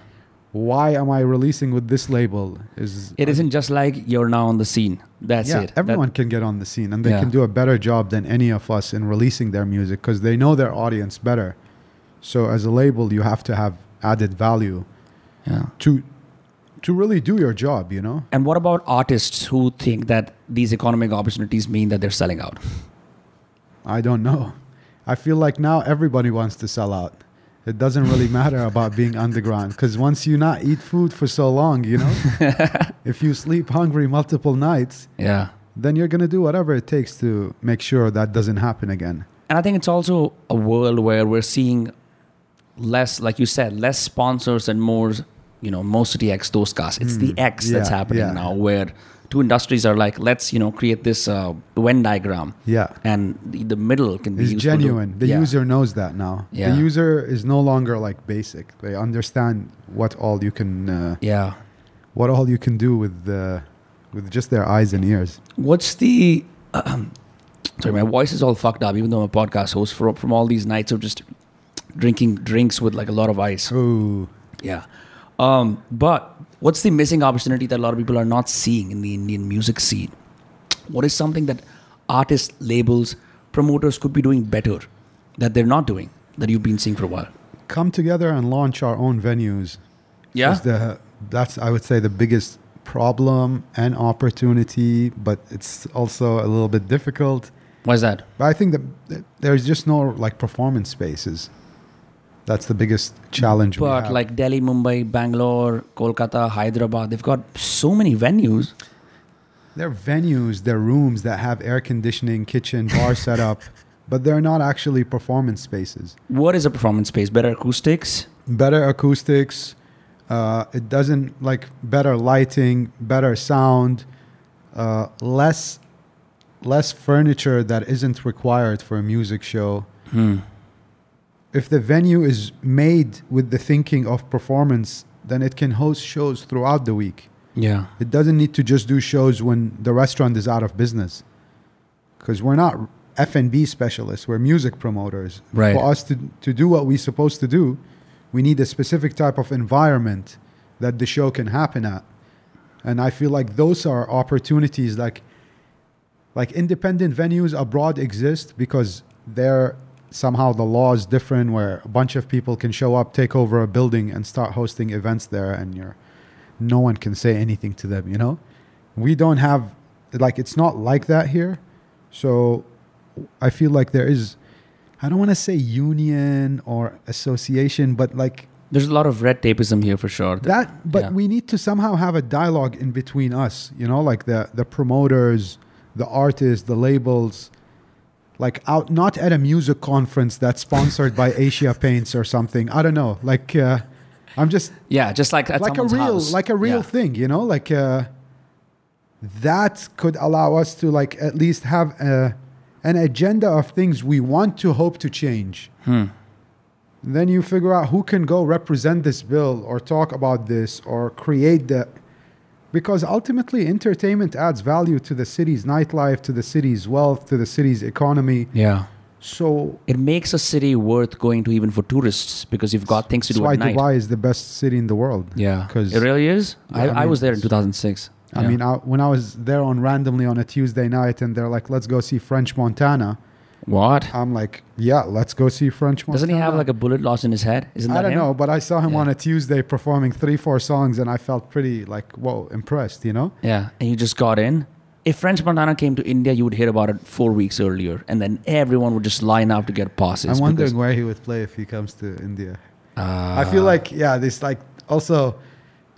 why am I releasing with this label? Is It isn't just like you're now on the scene. That's yeah, it. That- everyone can get on the scene and they can do a better job than any of us in releasing their music because they know their audience better. So as a label, you have to have added value yeah. to to really do your job. You know. And what about artists who think that these economic opportunities mean that they're selling out? I don't know. I feel like now everybody wants to sell out. It doesn't really matter about being (laughs) underground because once you not eat food for so long, you know, (laughs) if you sleep hungry multiple nights, Yeah. then you're gonna do whatever it takes to make sure that doesn't happen again. And I think it's also a world where we're seeing less, like you said, less sponsors and more, you know, more City X, those cars. It's the X that's Hmm. Happening yeah. now, where two industries are like, let's, you know, create this uh, Venn diagram, Yeah, and the, the middle can be it's to- genuine. the yeah. user knows that now. Yeah. The user is no longer like basic. They understand what all you can, uh, Yeah. what all you can do with uh, with just their eyes and ears. What's the? um, (clears throat) sorry, my voice is all fucked up. Even though I'm a podcast host, from from all these nights of just drinking drinks with like a lot of ice. Ooh. Yeah. Um, but what's the missing opportunity that a lot of people are not seeing in the Indian music scene? What is something that artists, labels, promoters could be doing better that they're not doing that you've been seeing for a while? Come together and launch our own venues. is the that's I would say the biggest problem and opportunity, but it's also a little bit difficult. Why is that? But I think that that there's just no like performance spaces. That's the biggest challenge. we But like Delhi, Mumbai, Bangalore, Kolkata, Hyderabad, they've got so many venues. they're venues, they're rooms that have air conditioning, kitchen, bar (laughs) setup, but they're not actually performance spaces. What is a performance space? Better acoustics? Better acoustics. Uh, it doesn't like better lighting, better sound, uh, less less furniture that isn't required for a music show. Hmm. If the venue is made with the thinking of performance, then it can host shows throughout the week. Yeah. It doesn't need to just do shows when the restaurant is out of business. Because we're not F&B specialists, we're music promoters. Right. For us to, to do what we're supposed to do, we need a specific type of environment that the show can happen at. And I feel like those are opportunities like like independent venues abroad exist because they're somehow the law is different where a bunch of people can show up, take over a building and start hosting events there and you're no one can say anything to them, you know? We don't have like it's not like that here. So I feel like there is I don't want to say union or association, but like There's a lot of red tapeism here for sure. that but yeah. we need to somehow have a dialogue in between us you know like the the promoters the artists the labels like out not at a music conference that's sponsored by (laughs) Asian Paints or something i don't know like uh, i'm just yeah, just like like a real house. like a real Yeah. thing you know like uh, that could allow us to like at least have a, an agenda of things we want to hope to change Hmm. then you figure out who can go represent this bill or talk about this or create the because ultimately entertainment adds value to the city's nightlife, to the city's wealth, to the city's economy. Yeah. So It makes a city worth going to even for tourists because you've got things to that's do why at night. Dubai is the best city in the world. Yeah, because it really is. Yeah, I, I I, was there in it's- 2006. I Yeah. mean, I, when I was there on randomly on a Tuesday night, and they're like, "Let's go see French Montana," what? I'm like, "Yeah, let's go see French Montana." Doesn't he have like a bullet lost in his head? Isn't that I don't him? know, but I saw him on a Tuesday performing three, four songs, and I felt pretty like, whoa, impressed. You know? Yeah, and you just got in. If French Montana came to India, you would hear about it four weeks earlier, and then everyone would just line up to get passes. I'm wondering because- where he would play if he comes to India. Uh, I feel like yeah, this like also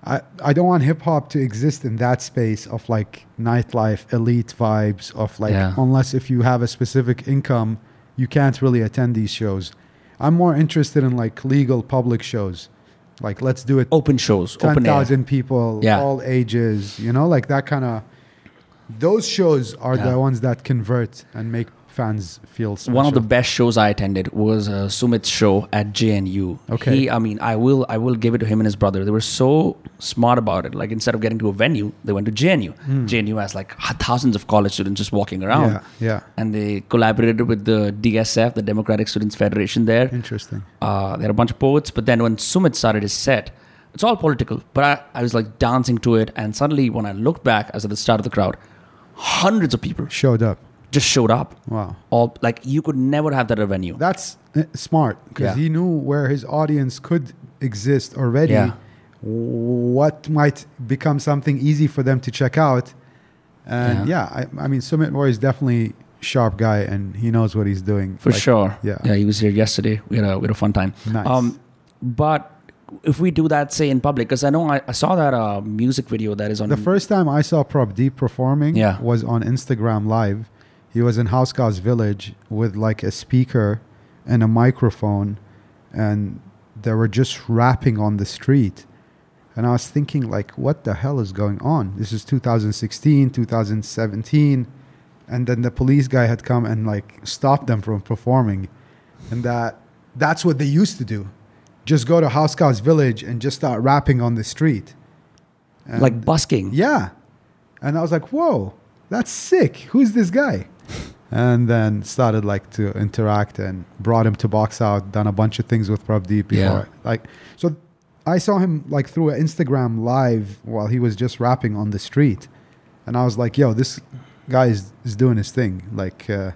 I I don't want hip hop to exist in that space of like nightlife, elite vibes of like Yeah. unless if you have a specific income, you can't really attend these shows. I'm more interested in like legal public shows. Like let's do it open shows, ten open air. thousand people, Yeah. all ages, you know, like that kind of those shows are Yeah. the ones that convert and make fans feel special. One of the best shows I attended was uh, Sumit's show at JNU. Okay. He, I mean, I will, I will give it to him and his brother. They were so smart about it. Like instead of getting to a venue, they went to JNU. JNU has like thousands of college students just walking around. Yeah, yeah. And they collaborated with the DSF, the Democratic Students Federation there. Interesting. Uh, there are a bunch of poets, but then when Sumit started his set, it's all political. But I, I was like dancing to it, and suddenly when I looked back, I was at the start of the crowd. Hundreds of people Showed up. Just showed up. Wow. All like you could never have that at a venue. That's uh, smart because Yeah. he knew where his audience could exist already. Yeah. What might become something easy for them to check out. And yeah, I, I mean, Sumit Roy is definitely sharp guy and he knows what he's doing. For Like, sure. yeah. Yeah, he was here yesterday. We had a, we had a fun time. Nice. Um, but if we do that, say in public, because I know I, I saw that uh, music video that is on. The first time I saw Prabh Deep performing Yeah. was on Instagram Live. He was in Hauz Khas Village with like a speaker and a microphone, and they were just rapping on the street. And I was thinking, like, what the hell is going on? This is 2016, 2017. And then the police guy had come and like stopped them from performing. And that that's what they used to do. Just go to Hauz Khas Village and just start rapping on the street. And- like busking. yeah. And I was like, whoa, that's sick. Who's this guy? And then started like to interact and brought him to box out, done a bunch of things with Prabdeep Deep Yeah. Like so I saw him like through an Instagram live while he was just rapping on the street. And I was like, yo, this guy is, is doing his thing. Like uh,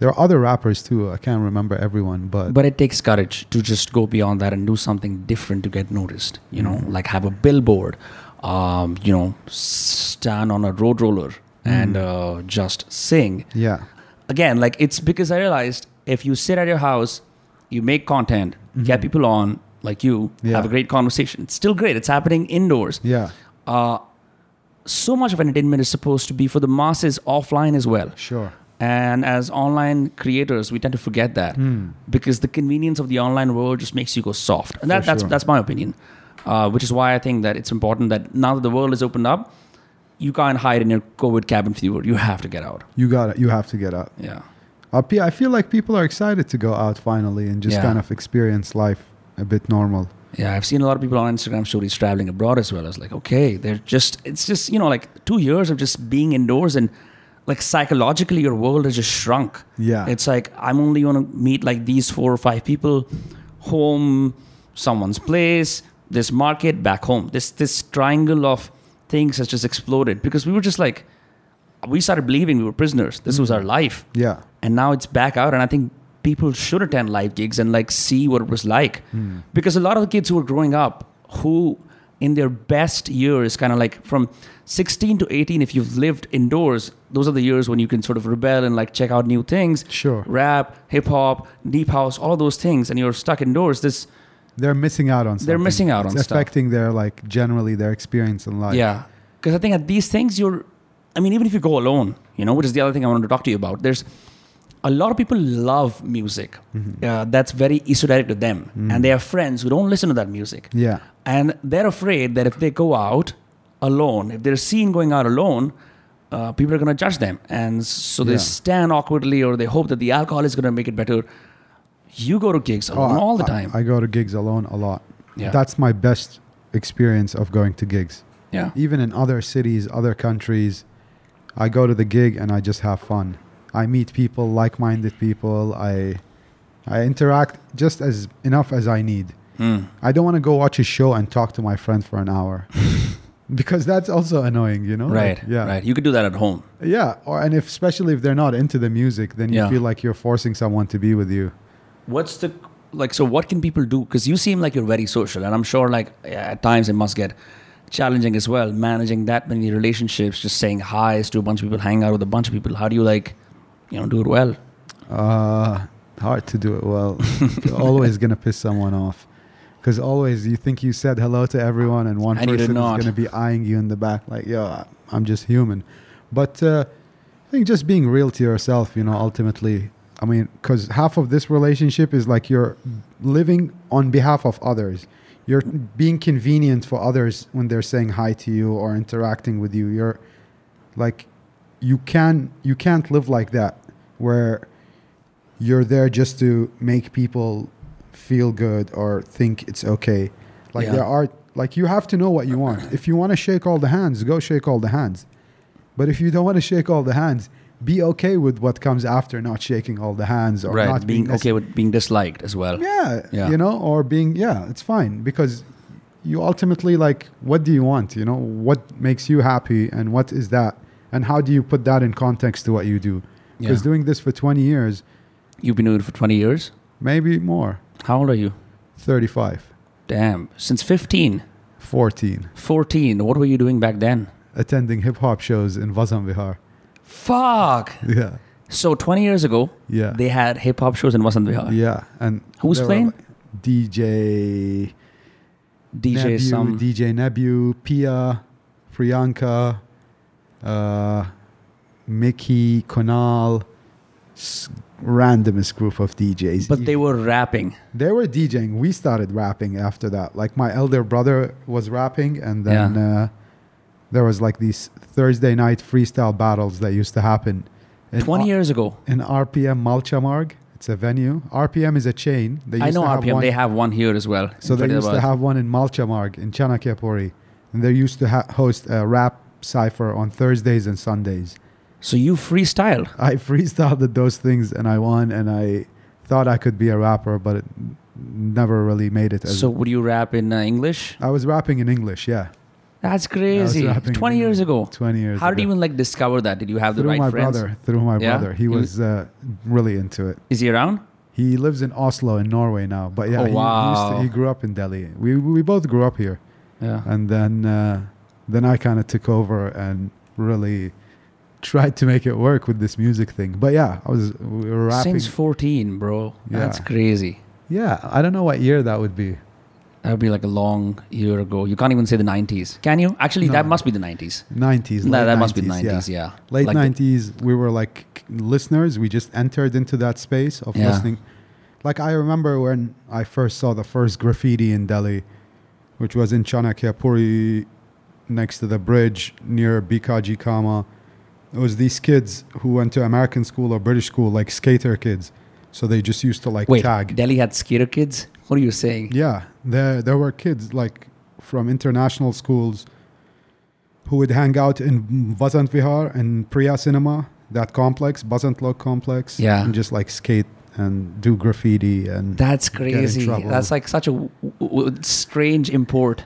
there are other rappers too. I can't remember everyone, but, But it takes courage to just go beyond that and do something different to get noticed. You know, Mm. like have a billboard, um, you know, stand on a road roller and Mm. uh, just sing. yeah. Again, like it's because I realized if you sit at your house, you make content, get people on like you, Mm-hmm. Yeah. have a great conversation. It's still great. It's happening indoors. Yeah. Uh, so much of entertainment is supposed to be for the masses offline as well. Sure. And as online creators, we tend to forget that Hmm. because the convenience of the online world just makes you go soft. And that, For that's sure. that's my opinion. Uh, which is why I think that it's important that now that the world is opened up, you can't hide in your COVID cabin fever. You have to get out. You got it. You have to get out. Yeah. Uh, I feel like people are excited to go out finally and just Yeah. kind of experience life a bit normal. Yeah, I've seen a lot of people on Instagram stories traveling abroad as well. I was like, okay, they're just, it's just, you know, like two years of just being indoors and like psychologically your world has just shrunk. Yeah. It's like, I'm only going to meet like these four or five people, home, someone's place, this market, back home. This, this triangle of things has just exploded because we were just like, we started believing we were prisoners. This was mm. our life yeah. and now it's back out and i think people should attend live gigs and like see what it was like mm. because a lot of the kids who are growing up who in their best years kind of like from 16 to 18 if you've lived indoors those are the years when you can sort of rebel and like check out new things Sure. rap hip hop deep house all those things and you're stuck indoors this They're missing out on something. They're missing out it's on stuff. affecting their like generally their experience in life. Yeah, because I think at these things you're, I mean, even if you go alone, you know, which is the other thing I wanted to talk to you about. There's a lot of people love music uh, that's very esoteric to them, and they have friends who don't listen to that music, Yeah. and they're afraid that if they go out alone, if they're seen going out alone. Uh, people are going to judge them, and so they Yeah. stand awkwardly, or they hope that the alcohol is going to make it better. You go to gigs alone I- all the Oh, I- time. I, go to gigs alone a lot. Yeah. That's my best experience of going to gigs. Yeah. Even in other cities, other countries, I go to the gig and I just have fun. I meet people, like-minded people. I I interact just as enough as I need. Mm. I don't want to go watch a show and talk to my friend for an hour. (laughs) because that's also annoying, you know? Right. Like, yeah. Right. You could do that at home. Yeah, or and if especially if they're not into the music, then you Yeah. feel like you're forcing someone to be with you. What's the like? So what can people do? Because you seem like you're very social, and I'm sure like at times it must get challenging as well. Managing that many relationships, just saying hi's to a bunch of people, hang out with a bunch of people. How do you like, you know, do it well? Uh, hard to do it well. You're (laughs) always gonna piss someone off. Because always you think you said hello to everyone, and one And person is gonna be eyeing you in the back, like, "Yo, I'm just human." But uh, I think just being real to yourself, you know, ultimately. I mean, because half of this relationship is like you're living on behalf of others. You're being convenient for others when they're saying hi to you or interacting with you. You're like, you can you can't live like that, where you're there just to make people feel good or think it's okay. Like Yeah. there are like you have to know what you want. If you want to shake all the hands, go shake all the hands. But if you don't want to shake all the hands, be okay with what comes after not shaking all the hands or right. not being being okay with being disliked as well. yeah, Yeah. you know, or being yeah, it's fine because you ultimately like what do you want? You know, what makes you happy and what is that? And how do you put that in context to what you do? Because Yeah. doing this for 20 years, You've been doing it for 20 years. maybe more, How old are you? 35, Damn. Since 15, 14, 14. What were you doing back then? attending hip hop shows in Vasant Vihar. Fuck. Yeah. So 20 years ago, Yeah. they had hip hop shows in Vasant Vihar. yeah. And Who's there were, playing? like, DJ DJ Nebu, some. DJ Nebu, Pia, Priyanka, uh, Mickey, Konal, randomest group of DJs. but they were rapping. they were DJing. We started rapping after that. Like my elder brother was rapping, and then Yeah. uh, there was like these Thursday night freestyle battles that used to happen. in 20 R- years ago. in RPM Malcha Marg. It's a venue. RPM is a chain. They I know RPM. one- They have one here as well. so they used to have one in Malcha Marg in Chanakyapuri. And they used to ha- host a rap cipher on Thursdays and Sundays. So you freestyle. I freestyled those things and I won and I thought I could be a rapper, but it never really made it. As So would you rap in uh, English? I was rapping in English, yeah. That's crazy. in 20 years ago. 20 years ago. How did you even like discover that? Did you have the through right my friends? brother, through my Yeah? brother. He He was uh, really into it. Is he around? He lives in Oslo in Norway now, but yeah, Oh, he, he, used to, he grew up in Delhi. We we both grew up here. Yeah. and then uh, then I kind of took over and really tried to make it work with this music thing. But yeah, I was we were rapping. Since 14, bro. That's crazy. yeah, I don't know what year that would be. That would be like a long year ago. You can't even say the 90s. Can you? Actually, that must be the 90s. Nineties. Nah, late that must be the 90s, 90s, yeah. Late Like the- nineties, we were like listeners. We just entered into that space of Yeah. listening. Like I remember when I first saw the first graffiti in Delhi, which was in Chanakyapuri, next to the bridge near Bhikaji Cama. It was these kids who went to American school or British school, like skater kids. So they just used to like Wait, tag. Delhi had skater kids? What are you saying? Yeah, there there were kids like from international schools who would hang out in Vasant Vihar and Priya Cinema, that complex, Vasant Lok complex, Yeah. and just like skate and do graffiti and That's crazy. That's like such a w- w- strange import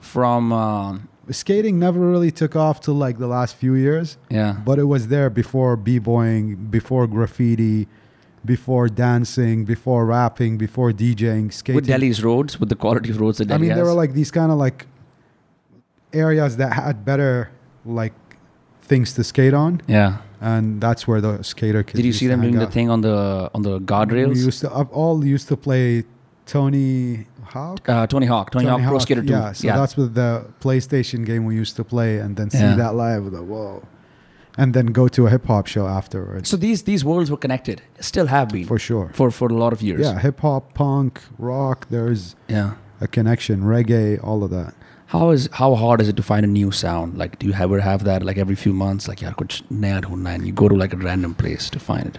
from, um, skating never really took off till like the last few years, yeah. but it was there before b-boying, before graffiti, before dancing, before rapping, before DJing, skating. With Delhi's roads, with the quality of roads that I Delhi mean, there has. were like these kind of like areas that had better like things to skate on, yeah. and that's where the skater kids. Did you see them doing the thing on the on the We guardrails? used to up, all used to play Tony Hawk. uh, Tony Hawk, Tony, Hawk Pro Skater 2. Yeah, so that's with the PlayStation game we used to play, and then see Yeah. that live. With a whoa, and then go to a hip hop show afterwards. So these these worlds were connected, still have been for sure. for for a lot of years. Yeah, hip hop, punk, rock. There's yeah. a connection. Reggae, all of that. How is how hard is it to find a new sound? Like, do you ever have that like every few months? Like, yeah, kuch naya dhundna, and you go to like a random place to find it.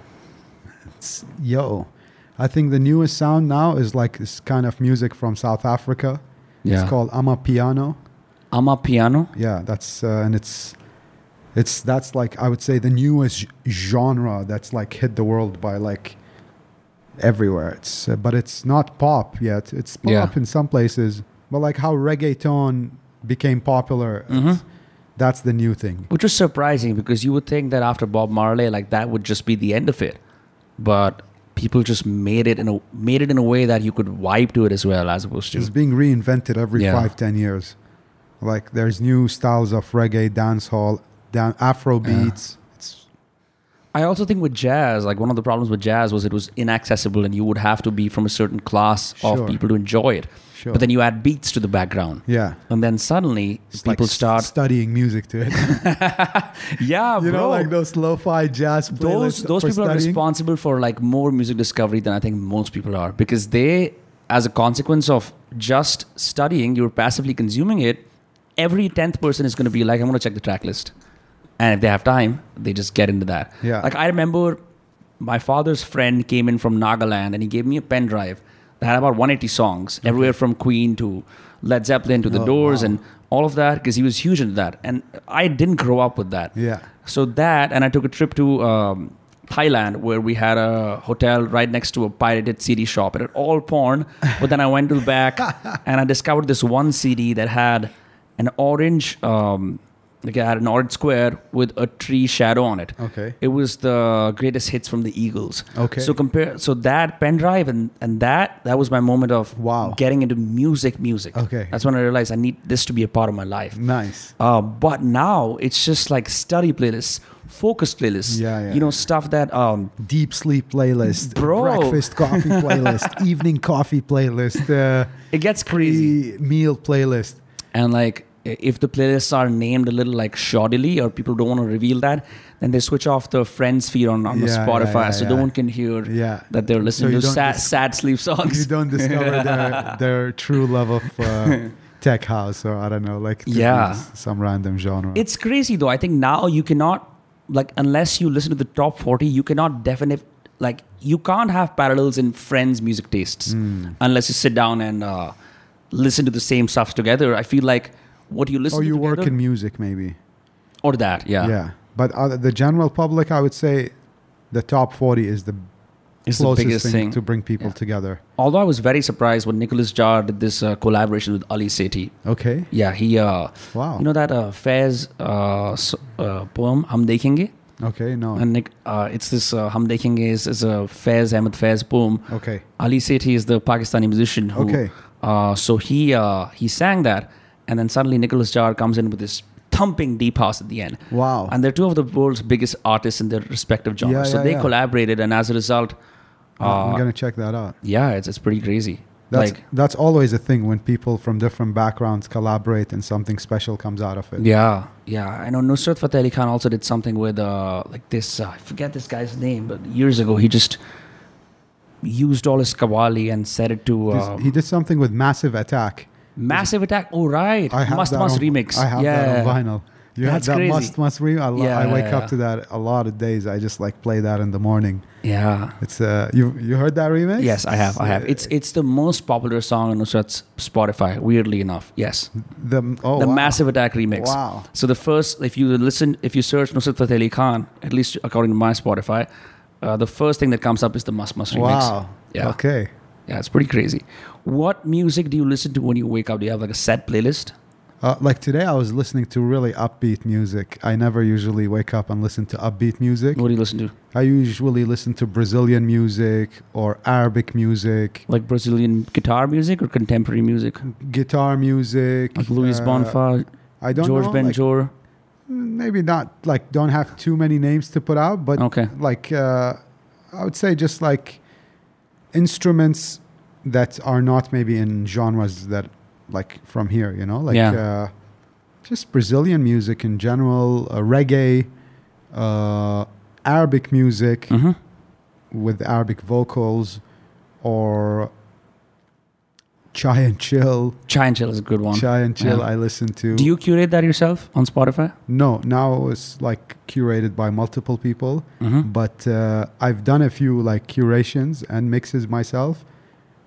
It's, yo, I think the newest sound now is like this kind of music from South Africa. Yeah. It's called Amapiano. Ama Piano. Yeah, that's uh, and it's it's that's like I would say the newest genre that's like hit the world by like everywhere. It's uh, but it's not pop yet. It's pop Yeah. in some places, but like how reggaeton became popular. Mhm. That's the new thing. Which was surprising because you would think that after Bob Marley, like that would just be the end of it. But people just made it in a made it in a way that you could vibe to it as well, as opposed to It's being reinvented every Yeah. five ten years. Like there's new styles of reggae, dancehall, dan- Afro beats. It's I also think with jazz, like one of the problems with jazz was it was inaccessible and you would have to be from a certain class Sure. of people to enjoy it. sure. But then you add beats to the background. yeah, And then suddenly it's people s- start studying music to it. (laughs) Yeah, you bro. know, like those lo-fi jazz those those people are responsible for like more music discovery than I think most people are because they, as a consequence of just studying, you're passively consuming it. Every tenth person is going to be like, I'm going to check the track list, and if they have time, they just get into that. Yeah. Like I remember, my father's friend came in from Nagaland and he gave me a pen drive that had about 180 songs, everywhere from Queen to Led Zeppelin to The Oh, Doors wow. and all of that because he was huge into that, and I didn't grow up with that. Yeah, So that, and I took a trip to um, Thailand where we had a hotel right next to a pirated CD shop. It had all porn, but then I went to the back (laughs) and I discovered this one CD that had an orange, um, like it had an orange square with a tree shadow on it. okay, It was the greatest hits from the Eagles. okay. So compare, so that pen drive and and that that was my moment of Wow. getting into music, music. Okay. That's when I realized I need this to be a part of my life. nice. Uh, but now it's just like study playlists, focus playlists. Yeah, yeah. You know, stuff that um Deep sleep playlist, Bro. breakfast coffee (laughs) playlist, evening coffee playlist, uh, it gets crazy. meal playlist. And like i- if the playlists are named a little like shoddily or people don't want to reveal that, then they switch off the friends feed on, on Yeah, yeah, Spotify yeah, so yeah. no one can hear that they're listening you to sad, dis- sad sleep songs. you don't (laughs) discover their, their true love of uh, (laughs) tech house or I don't know, like Yeah. some random genre. It's crazy though. I think now you cannot like unless you listen to the top 40, you cannot definite like you can't have parallels in friends' music tastes Mm. unless you sit down and uh, listen to the same stuff together. I feel like what do you listen to? or to you work in music maybe. or that, yeah, Yeah, but uh, the general public, I would say, the top forty is the it's the closest biggest thing, thing. to bring people Yeah. together. Although I was very surprised when Nicolas Jaar did this uh, collaboration with Ali Sethi. Okay, Yeah, he uh, wow. you know that uh, Faiz uh, uh, poem Hum Dekhenge, okay, no, and Nick, uh, it's this uh, Hum Dekhenge is, is a Faiz Ahmed Faiz poem. okay, Ali Sethi is the Pakistani musician who. okay. Uh, so he uh, he sang that, and then suddenly Nicolas Jaar comes in with this thumping deep house at the end. Wow. And they're two of the world's biggest artists in their respective genres. Yeah, so yeah, they yeah. collaborated, and as a result, I'm uh, gonna check that out. yeah, it's it's pretty crazy. That's like that's always a thing when people from different backgrounds collaborate and something special comes out of it. yeah, yeah. I know Nusrat Fateh Ali Khan also did something with uh, like this. Uh, I forget this guy's name, but years ago he just used all his qawwali and set it to uh, he did something with Massive Attack. Massive Attack. Oh right, I have Mustt Mustt on, remix. I have yeah. that on vinyl. You That's have that crazy. Mustt Mustt remix. I, Yeah, I wake yeah, up to that a lot of days. I just like play that in the morning. Yeah. It's uh, you you heard that remix? Yes, I have. I have. It's it's the most popular song on Nusrat's Spotify. Weirdly enough, yes, the oh the wow. Massive Attack remix. Wow. So the first, if you listen, if you search Nusrat Fateh Ali Khan, at least according to my Spotify, uh, the first thing that comes up is the Mustt Mustt remix. Wow. Yeah. Okay. Yeah, it's pretty crazy. What music do you listen to when you wake up? Do you have like a set playlist? Uh, like today, I was listening to really upbeat music. I never usually wake up and listen to upbeat music. What do you listen to? I usually listen to Brazilian music or Arabic music, Like Brazilian guitar music or contemporary music? guitar music. Like Luis uh, Bonfa, I don't George know. Ben like, maybe not like don't have too many names to put out, but Okay. like uh, I would say just like instruments that are not maybe in genres that like from here, you know, like Yeah. uh, just Brazilian music in general, uh, reggae, uh, Arabic music hmm with Arabic vocals, or Chai and Chill. Chai and Chill is a good one. Chai and Chill, Yeah. I listen to. Do you curate that yourself on Spotify? No, now it's like curated by multiple people, Mm-hmm. but uh, I've done a few like curations and mixes myself.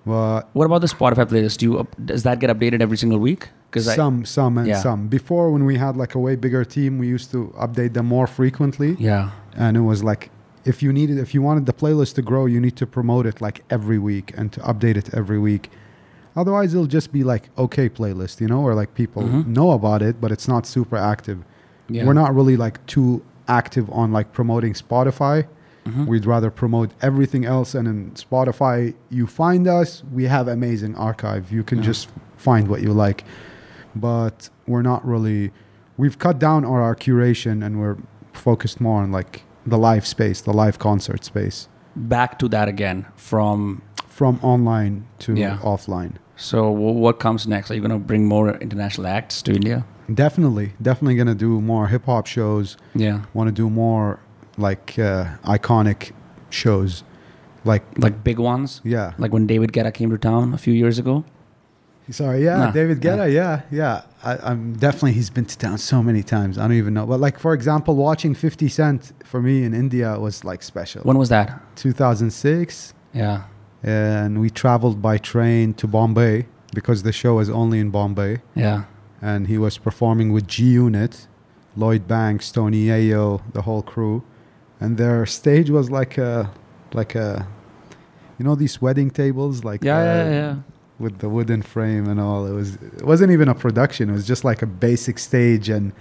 What about the Spotify playlist? Do you up, does that get updated every single week? Because some, some, and Yeah. some. Before, when we had like a way bigger team, we used to update them more frequently, yeah, and it was like if you needed, if you wanted the playlist to grow, you need to promote it like every week and to update it every week. Otherwise, it'll just be like okay playlist, you know, or like people Mhm. know about it, but it's not super active. yeah. We're not really like too active on like promoting Spotify. Mhm. We'd rather promote everything else. And in Spotify, you find us, we have amazing archive. You can Yeah. just find what you like. But we're not really, we've cut down on our curation and we're focused more on like the live space, the live concert space Back to that again from. from online to Yeah. offline. So what comes next? Are you going to bring more international acts to India? Definitely, definitely going to do more hip hop shows. Yeah, Want to do more like uh, iconic shows. Like, like big ones, yeah. like when David Guetta came to town a few years ago. Sorry, yeah, Nah, David Guetta, yeah, yeah. I, I'm definitely he's been to town so many times. I don't even know, but like for example, watching 50 Cent for me in India was like special. When was that? 2006, Yeah, and we traveled by train to Bombay because the show was only in Bombay, yeah, and he was performing with G Unit, Lloyd Banks, Tony Yayo, the whole crew, and their stage was like a, like a, you know, these wedding tables, like yeah, uh, yeah, yeah. with the wooden frame and all. It was it wasn't even a production. It was just like a basic stage and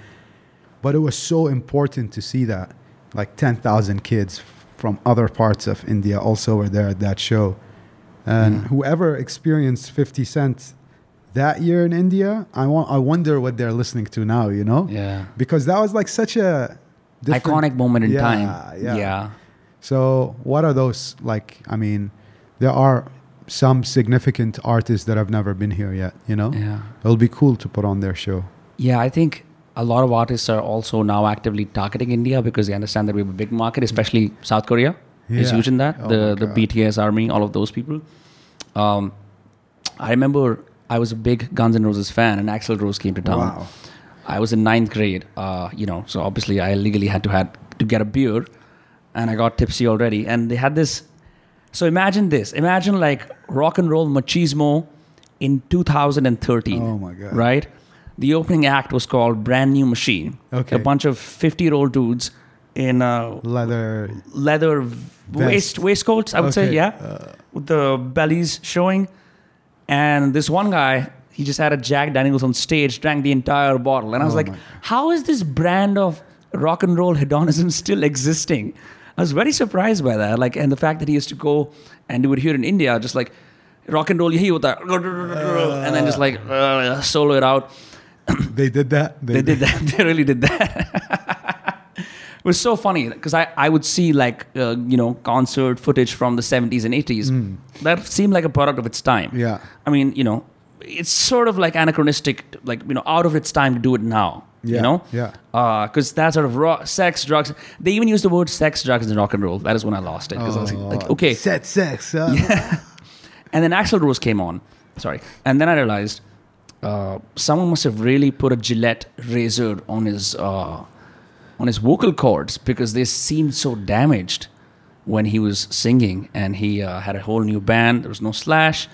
but it was so important to see that like 10,000 kids from other parts of India also were there at that show. And Mm. whoever experienced 50 Cent that year in India, I want I wonder what they're listening to now, you know? Yeah. Because that was like such a different- Iconic moment in Yeah, time. yeah. yeah. so, what are those like? I mean, there are some significant artists that have never been here yet. You know, Yeah. it'll be cool to put on their show. Yeah, I think a lot of artists are also now actively targeting India because they understand that we have a big market, especially South Korea is Yeah. huge in that. Oh the the BTS army, all of those people. Um, I remember I was a big Guns N' Roses fan, and Axl Rose came to town. Wow. I was in ninth grade, uh, you know, so obviously I legally had to had to get a beer, and I got tipsy already. And they had this. So imagine this: imagine like rock and roll machismo in 2013. Oh my God. Right. The opening act was called Brand New Machine. Okay. A bunch of 50 year old dudes in uh, Leather. leather v- waist waistcoats, I would say, yeah, uh, with the bellies showing. And this one guy, he just had a Jack Daniels on stage, drank the entire bottle, and I was Oh like, "How is this brand of rock and roll hedonism still existing?" I was very surprised by that, like, and the fact that he used to go and do it here in India, just like rock and roll, you hear with that, and then just like uh, solo it out. (coughs) They did that. They did that. (laughs) They really did that. (laughs) it was so funny because I, I would see like uh, you know concert footage from the 70s and 80s that seemed like a product of its time. Yeah. I mean, you know, it's sort of like anachronistic, like you know, out of its time to do it now. Yeah, You know, yeah. because that sort of raw, sex, drugs. They even use the word sex, drugs, and rock and roll. That is when I lost it because I was like, okay, Set sex. Huh? (laughs) and then Axl Rose came on. Sorry. And then I realized uh, someone must have really put a Gillette razor on his uh, on his vocal cords because they seemed so damaged when he was singing. And he uh, had a whole new band. There was no Slash.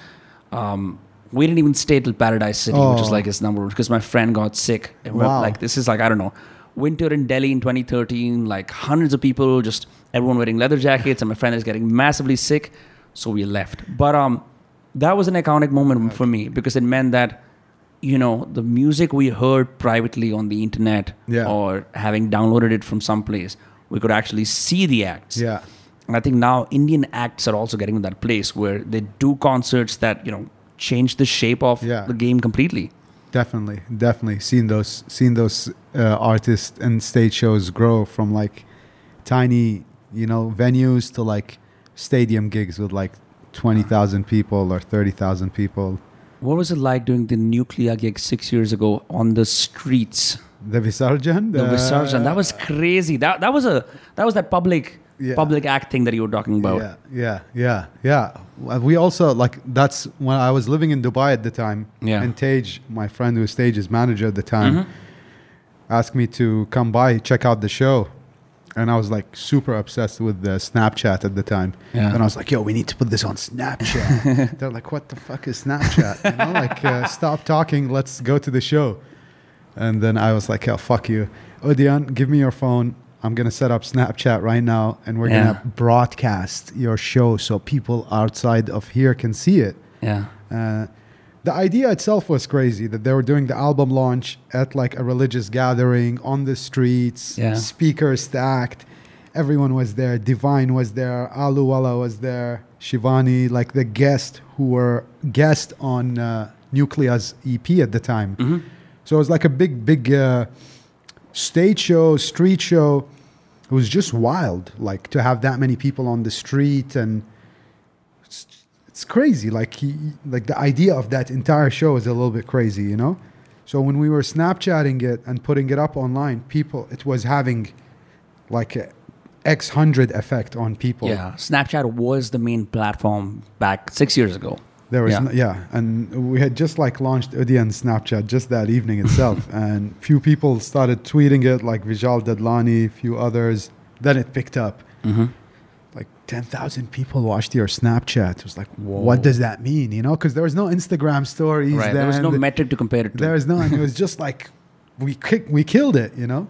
Um, we didn't even stay till Paradise City, which was Oh. like his number because my friend got sick. And Wow. Like this is like I don't know, winter in Delhi in 2013. Like hundreds of people, just everyone wearing leather jackets, and my friend is getting massively sick. So we left. But um, that was an iconic moment for me because it meant that you know the music we heard privately on the internet Yeah. or having downloaded it from someplace, we could actually see the acts. Yeah. And I think now Indian acts are also getting to that place where they do concerts that you know change the shape of Yeah. the game completely. Definitely, definitely seen those seen those uh, artists and stage shows grow from like tiny, you know, venues to like stadium gigs with like twenty thousand people or thirty thousand people. What was it like doing the Nucleya gig six years ago on the streets? The Visarjan, The Visarjan. That was crazy. That that was a that was that public Yeah. public act thing that you were talking about. Yeah, yeah, yeah, yeah. We also like that's when I was living in Dubai at the time. Yeah. And Tage, my friend who was Tage's manager at the time, Mhm. asked me to come by check out the show, and I was like super obsessed with the Snapchat at the time. Yeah. And I was like, "Yo, we need to put this on Snapchat." (laughs) They're like, "What the fuck is Snapchat?" You know, like, uh, (laughs) stop talking. Let's go to the show. And then I was like, "Oh, fuck you, Udyan. Give me your phone. I'm gonna set up Snapchat right now, and we're Yeah. gonna broadcast your show so people outside of here can see it." Yeah. Uh, the idea itself was crazy that they were doing the album launch at like a religious gathering on the streets, Yeah. speakers stacked. Everyone was there. Divine was there. Aluwala was there. Shivani, like the guest who were guest on uh, Nucleya's EP at the time. hmm So it was like a big, big uh, stage show, street show. It was just wild, like to have that many people on the street, and it's, it's crazy. Like he, like the idea of that entire show is a little bit crazy, you know. So when we were Snapchatting it and putting it up online, people, it was having like a X hundred effect on people. Yeah. Snapchat was the main platform back six years ago. There was Yeah. yeah. yeah, and we had just like launched Udyan Snapchat just that evening itself, (laughs) and few people started tweeting it, like Vishal Dadlani, few others. Then it picked up. hmm Like ten thousand people watched your Snapchat. It was like, Whoa. what does that mean? You know, because there was no Instagram stories. Right. There was no metric to compare it to. There was no, and it was just like we kick, we killed it. You know,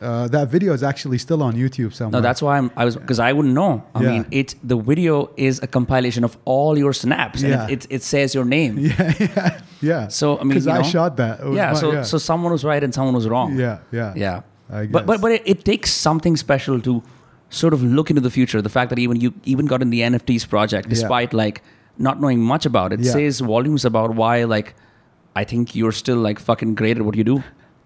uh, that video is actually still on YouTube somewhere. No, that's why I'm, I was because I wouldn't know. I Yeah. mean, it the video is a compilation of all your snaps, and Yeah. it, it, it says your name. yeah, (laughs) yeah, yeah. So I mean, because you I know, shot that. Yeah, my- so yeah. so someone was right and someone was wrong. yeah, yeah, yeah. I But but but it, it takes something special to sort of look into the future. The fact that even you even got in the NFTs project, despite like not knowing much about it, says volumes about why like I think you're still like fucking great at what you do.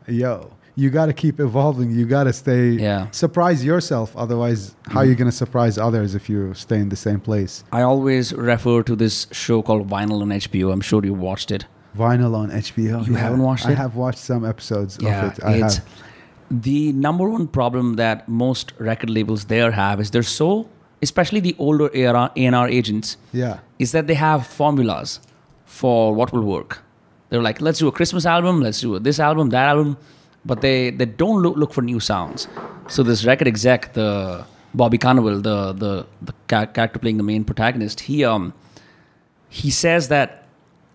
yo you got to keep evolving you got to stay Yeah. surprise yourself otherwise how are you mm. going to surprise others if you stay in the same place I always refer to this show called Vinyl on HBO. I'm sure you watched it. vinyl on hbo You haven't watched it? i have watched some episodes yeah, of it i it's have the number one problem that most record labels there have is they're so, especially the older era A&R agents, yeah is that they have formulas for what will work. They're like, let's do a Christmas album, let's do this album, that album, but they they don't look, look for new sounds. So this record exec, the Bobby Cannavale, the the the character playing the main protagonist, he um he says that,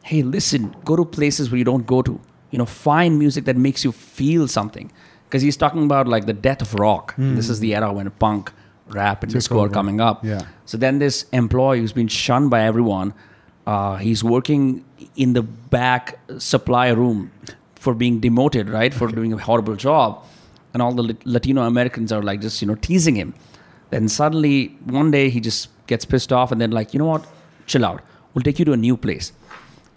hey, listen, go to places where you don't go to. You know, find music that makes you feel something. Because he's talking about like the death of rock. This is the era when punk, rap, and disco are coming up. Yeah. So then this employee who's been shunned by everyone, uh, he's working in the back supply room for being demoted, right? For doing a horrible job. And all the Latino Americans are like just, you know, teasing him. Then suddenly one day he just gets pissed off and then like, you know what? Chill out. We'll take you to a new place.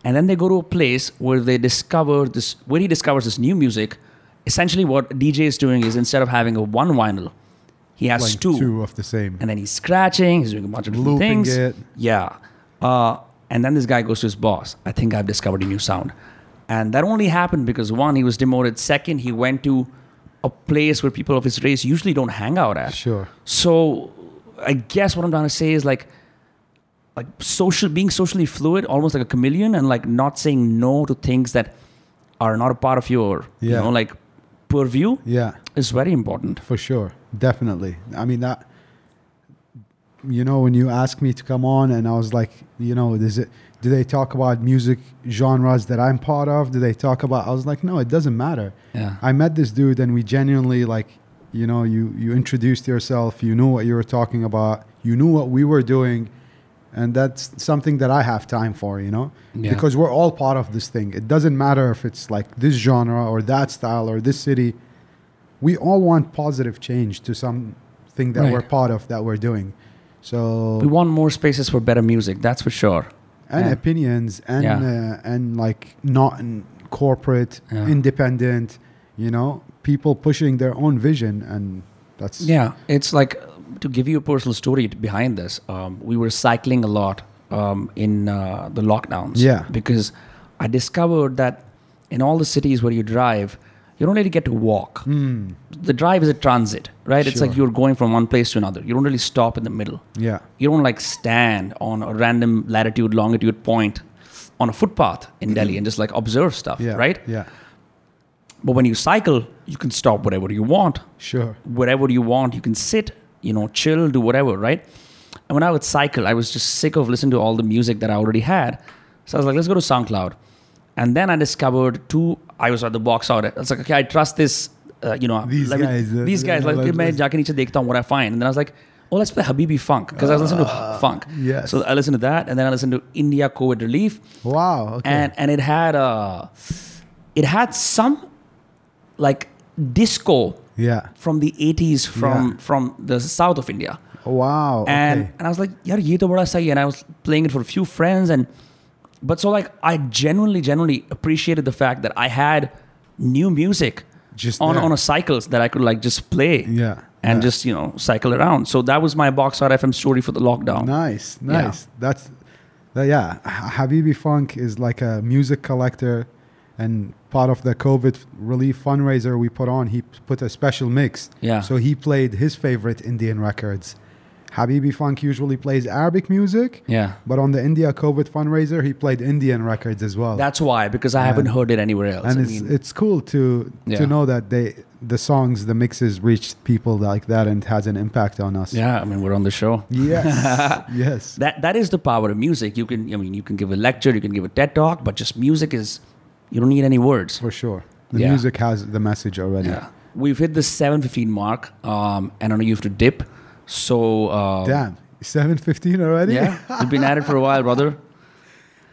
And then they go to a place where they discover this, where he discovers this new music. Essentially, what DJ is doing is instead of having a one vinyl, he has like two two of the same and then he's scratching. He's doing a bunch of different Looping things. it. Yeah. Uh, and then this guy goes to his boss. I think I've discovered a new sound. And that only happened because one, he was demoted. Second, he went to a place where people of his race usually don't hang out at. sure So I guess what I'm trying to say is like like social being socially fluid, almost like a chameleon, and like not saying no to things that are not a part of your you Yeah. know like purview yeah is very important. for sure definitely i mean that you know when you asked me to come on and i was like you know is it do they talk about music genres that i'm part of do they talk about i was like no it doesn't matter Yeah. I met this dude and we genuinely like, you know, you you introduced yourself, you knew what you were talking about, you knew what we were doing, and that's something that I have time for, you know, Yeah. because we're all part of this thing. It doesn't matter if it's like this genre or that style or this city. We all want positive change to something that Right. we're part of that we're doing. So We want more spaces for better music, that's for sure. And Yeah. opinions and Yeah. uh, and like not in corporate, Yeah. independent, you know, people pushing their own vision, and that's Yeah, it's like to give you a personal story behind this. Um, we were cycling a lot um, in uh, the lockdowns. Yeah. because I discovered that in all the cities where you drive, you don't really get to walk. Hmm. The drive is a transit, right? It's like you're going from one place to another. You don't really stop in the middle. yeah, You don't like stand on a random latitude, longitude point on a footpath in Delhi and just like observe stuff, yeah, right? Yeah, But when you cycle, you can stop whatever you want, Sure. wherever you want. You can sit, you know, chill, do whatever, right? And when I would cycle, I was just sick of listening to all the music that I already had. So I was like, let's go to SoundCloud. And then I discovered two. I was at the box out. I was like, okay, I trust this. Uh, you know, These let me- guys, uh, these guys. yeah, Like, like मैं this. जाके नीचे देखता हूँ what I find. And then I was like, oh, let's play Habibi Funk because I was listening to funk. yes. So I listened to that, and then I listened to India COVID Relief, Wow. Okay. and and it had uh, it had some like disco yeah. from the 80s from Yeah. from the south of India. Wow. And okay. and I was like, yaar, ye to bada sahi. And I was playing it for a few friends and but so like I genuinely, genuinely appreciated the fact that I had new music Just on, there. on a cycles that I could like just play Yeah. and yeah. just, you know, cycle around. So that was my box out FM story for the lockdown. Nice, Yeah. nice. That's that, yeah. Habibi Funk is like a music collector, and part of the COVID relief fundraiser we put on, he put a special mix. Yeah. So he played his favorite Indian records. Habibi Funk usually plays Arabic music, Yeah. but on the India COVID fundraiser, he played Indian records as well. That's why, because I haven't heard it anywhere else. and I it's mean, it's cool to Yeah. to know that they the songs the mixes reach people like that and has an impact on us. yeah, I mean, we're on the show. Yes. (laughs) yes. That that is the power of music. You can, I mean, you can give a lecture, you can give a TED talk, but just music is, you don't need any words. For sure. The Yeah. music has the message already. Yeah. We've hit the 715 mark, um, and I know you have to dip. So, uh, Damn. 715 already? yeah, (laughs) you've been at it for a while, brother.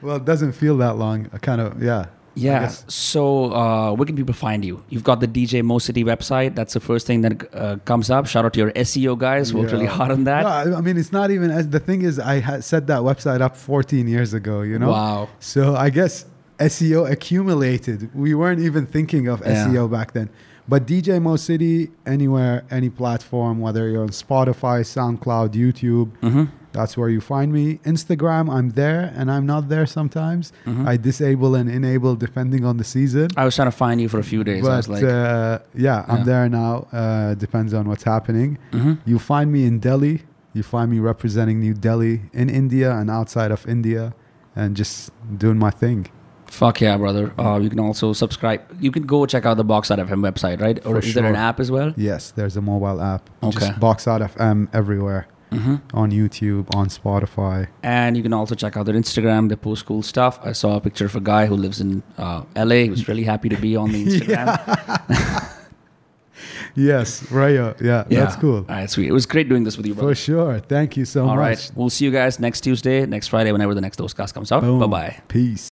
well, it doesn't feel that long. I kind of, yeah. Yeah. So, uh, where can people find you? You've got the DJ Mo City website. That's the first thing that uh, comes up. Shout out to your SEO guys. Worked really hard on that. No, I mean, it's not even, as the thing is, I had set that website up 14 years ago, you know? Wow. So I guess SEO accumulated. We weren't even thinking of Yeah. SEO back then. But DJ Mo City, anywhere, any platform, whether you're on Spotify, SoundCloud, YouTube, Mm-hmm. that's where you find me. Instagram, I'm there and I'm not there sometimes. Mm-hmm. I disable and enable depending on the season. I was trying to find you for a few days. I was But like, uh, yeah, I'm there now. Uh, depends on what's happening. Mhm. You find me in Delhi. You find me representing New Delhi in India and outside of India, and just doing my thing. Fuck yeah, brother. Uh, you can also subscribe. You can go check out the Box Out FM website, right? Or For is there an app as well? Yes, there's a mobile app. Okay. Just box out FM everywhere Mm-hmm. on YouTube, on Spotify. And you can also check out their Instagram. They post cool stuff. I saw a picture of a guy who lives in uh, LA. He was really happy to be on the (laughs) Instagram. (laughs) Yes, Rayo. Yeah, yeah, that's cool. All right, sweet. It was great doing this with you, brother. For sure. Thank you so All much. All right. We'll see you guys next Tuesday, next Friday, whenever the next Dosecast comes out. Bye bye. Peace.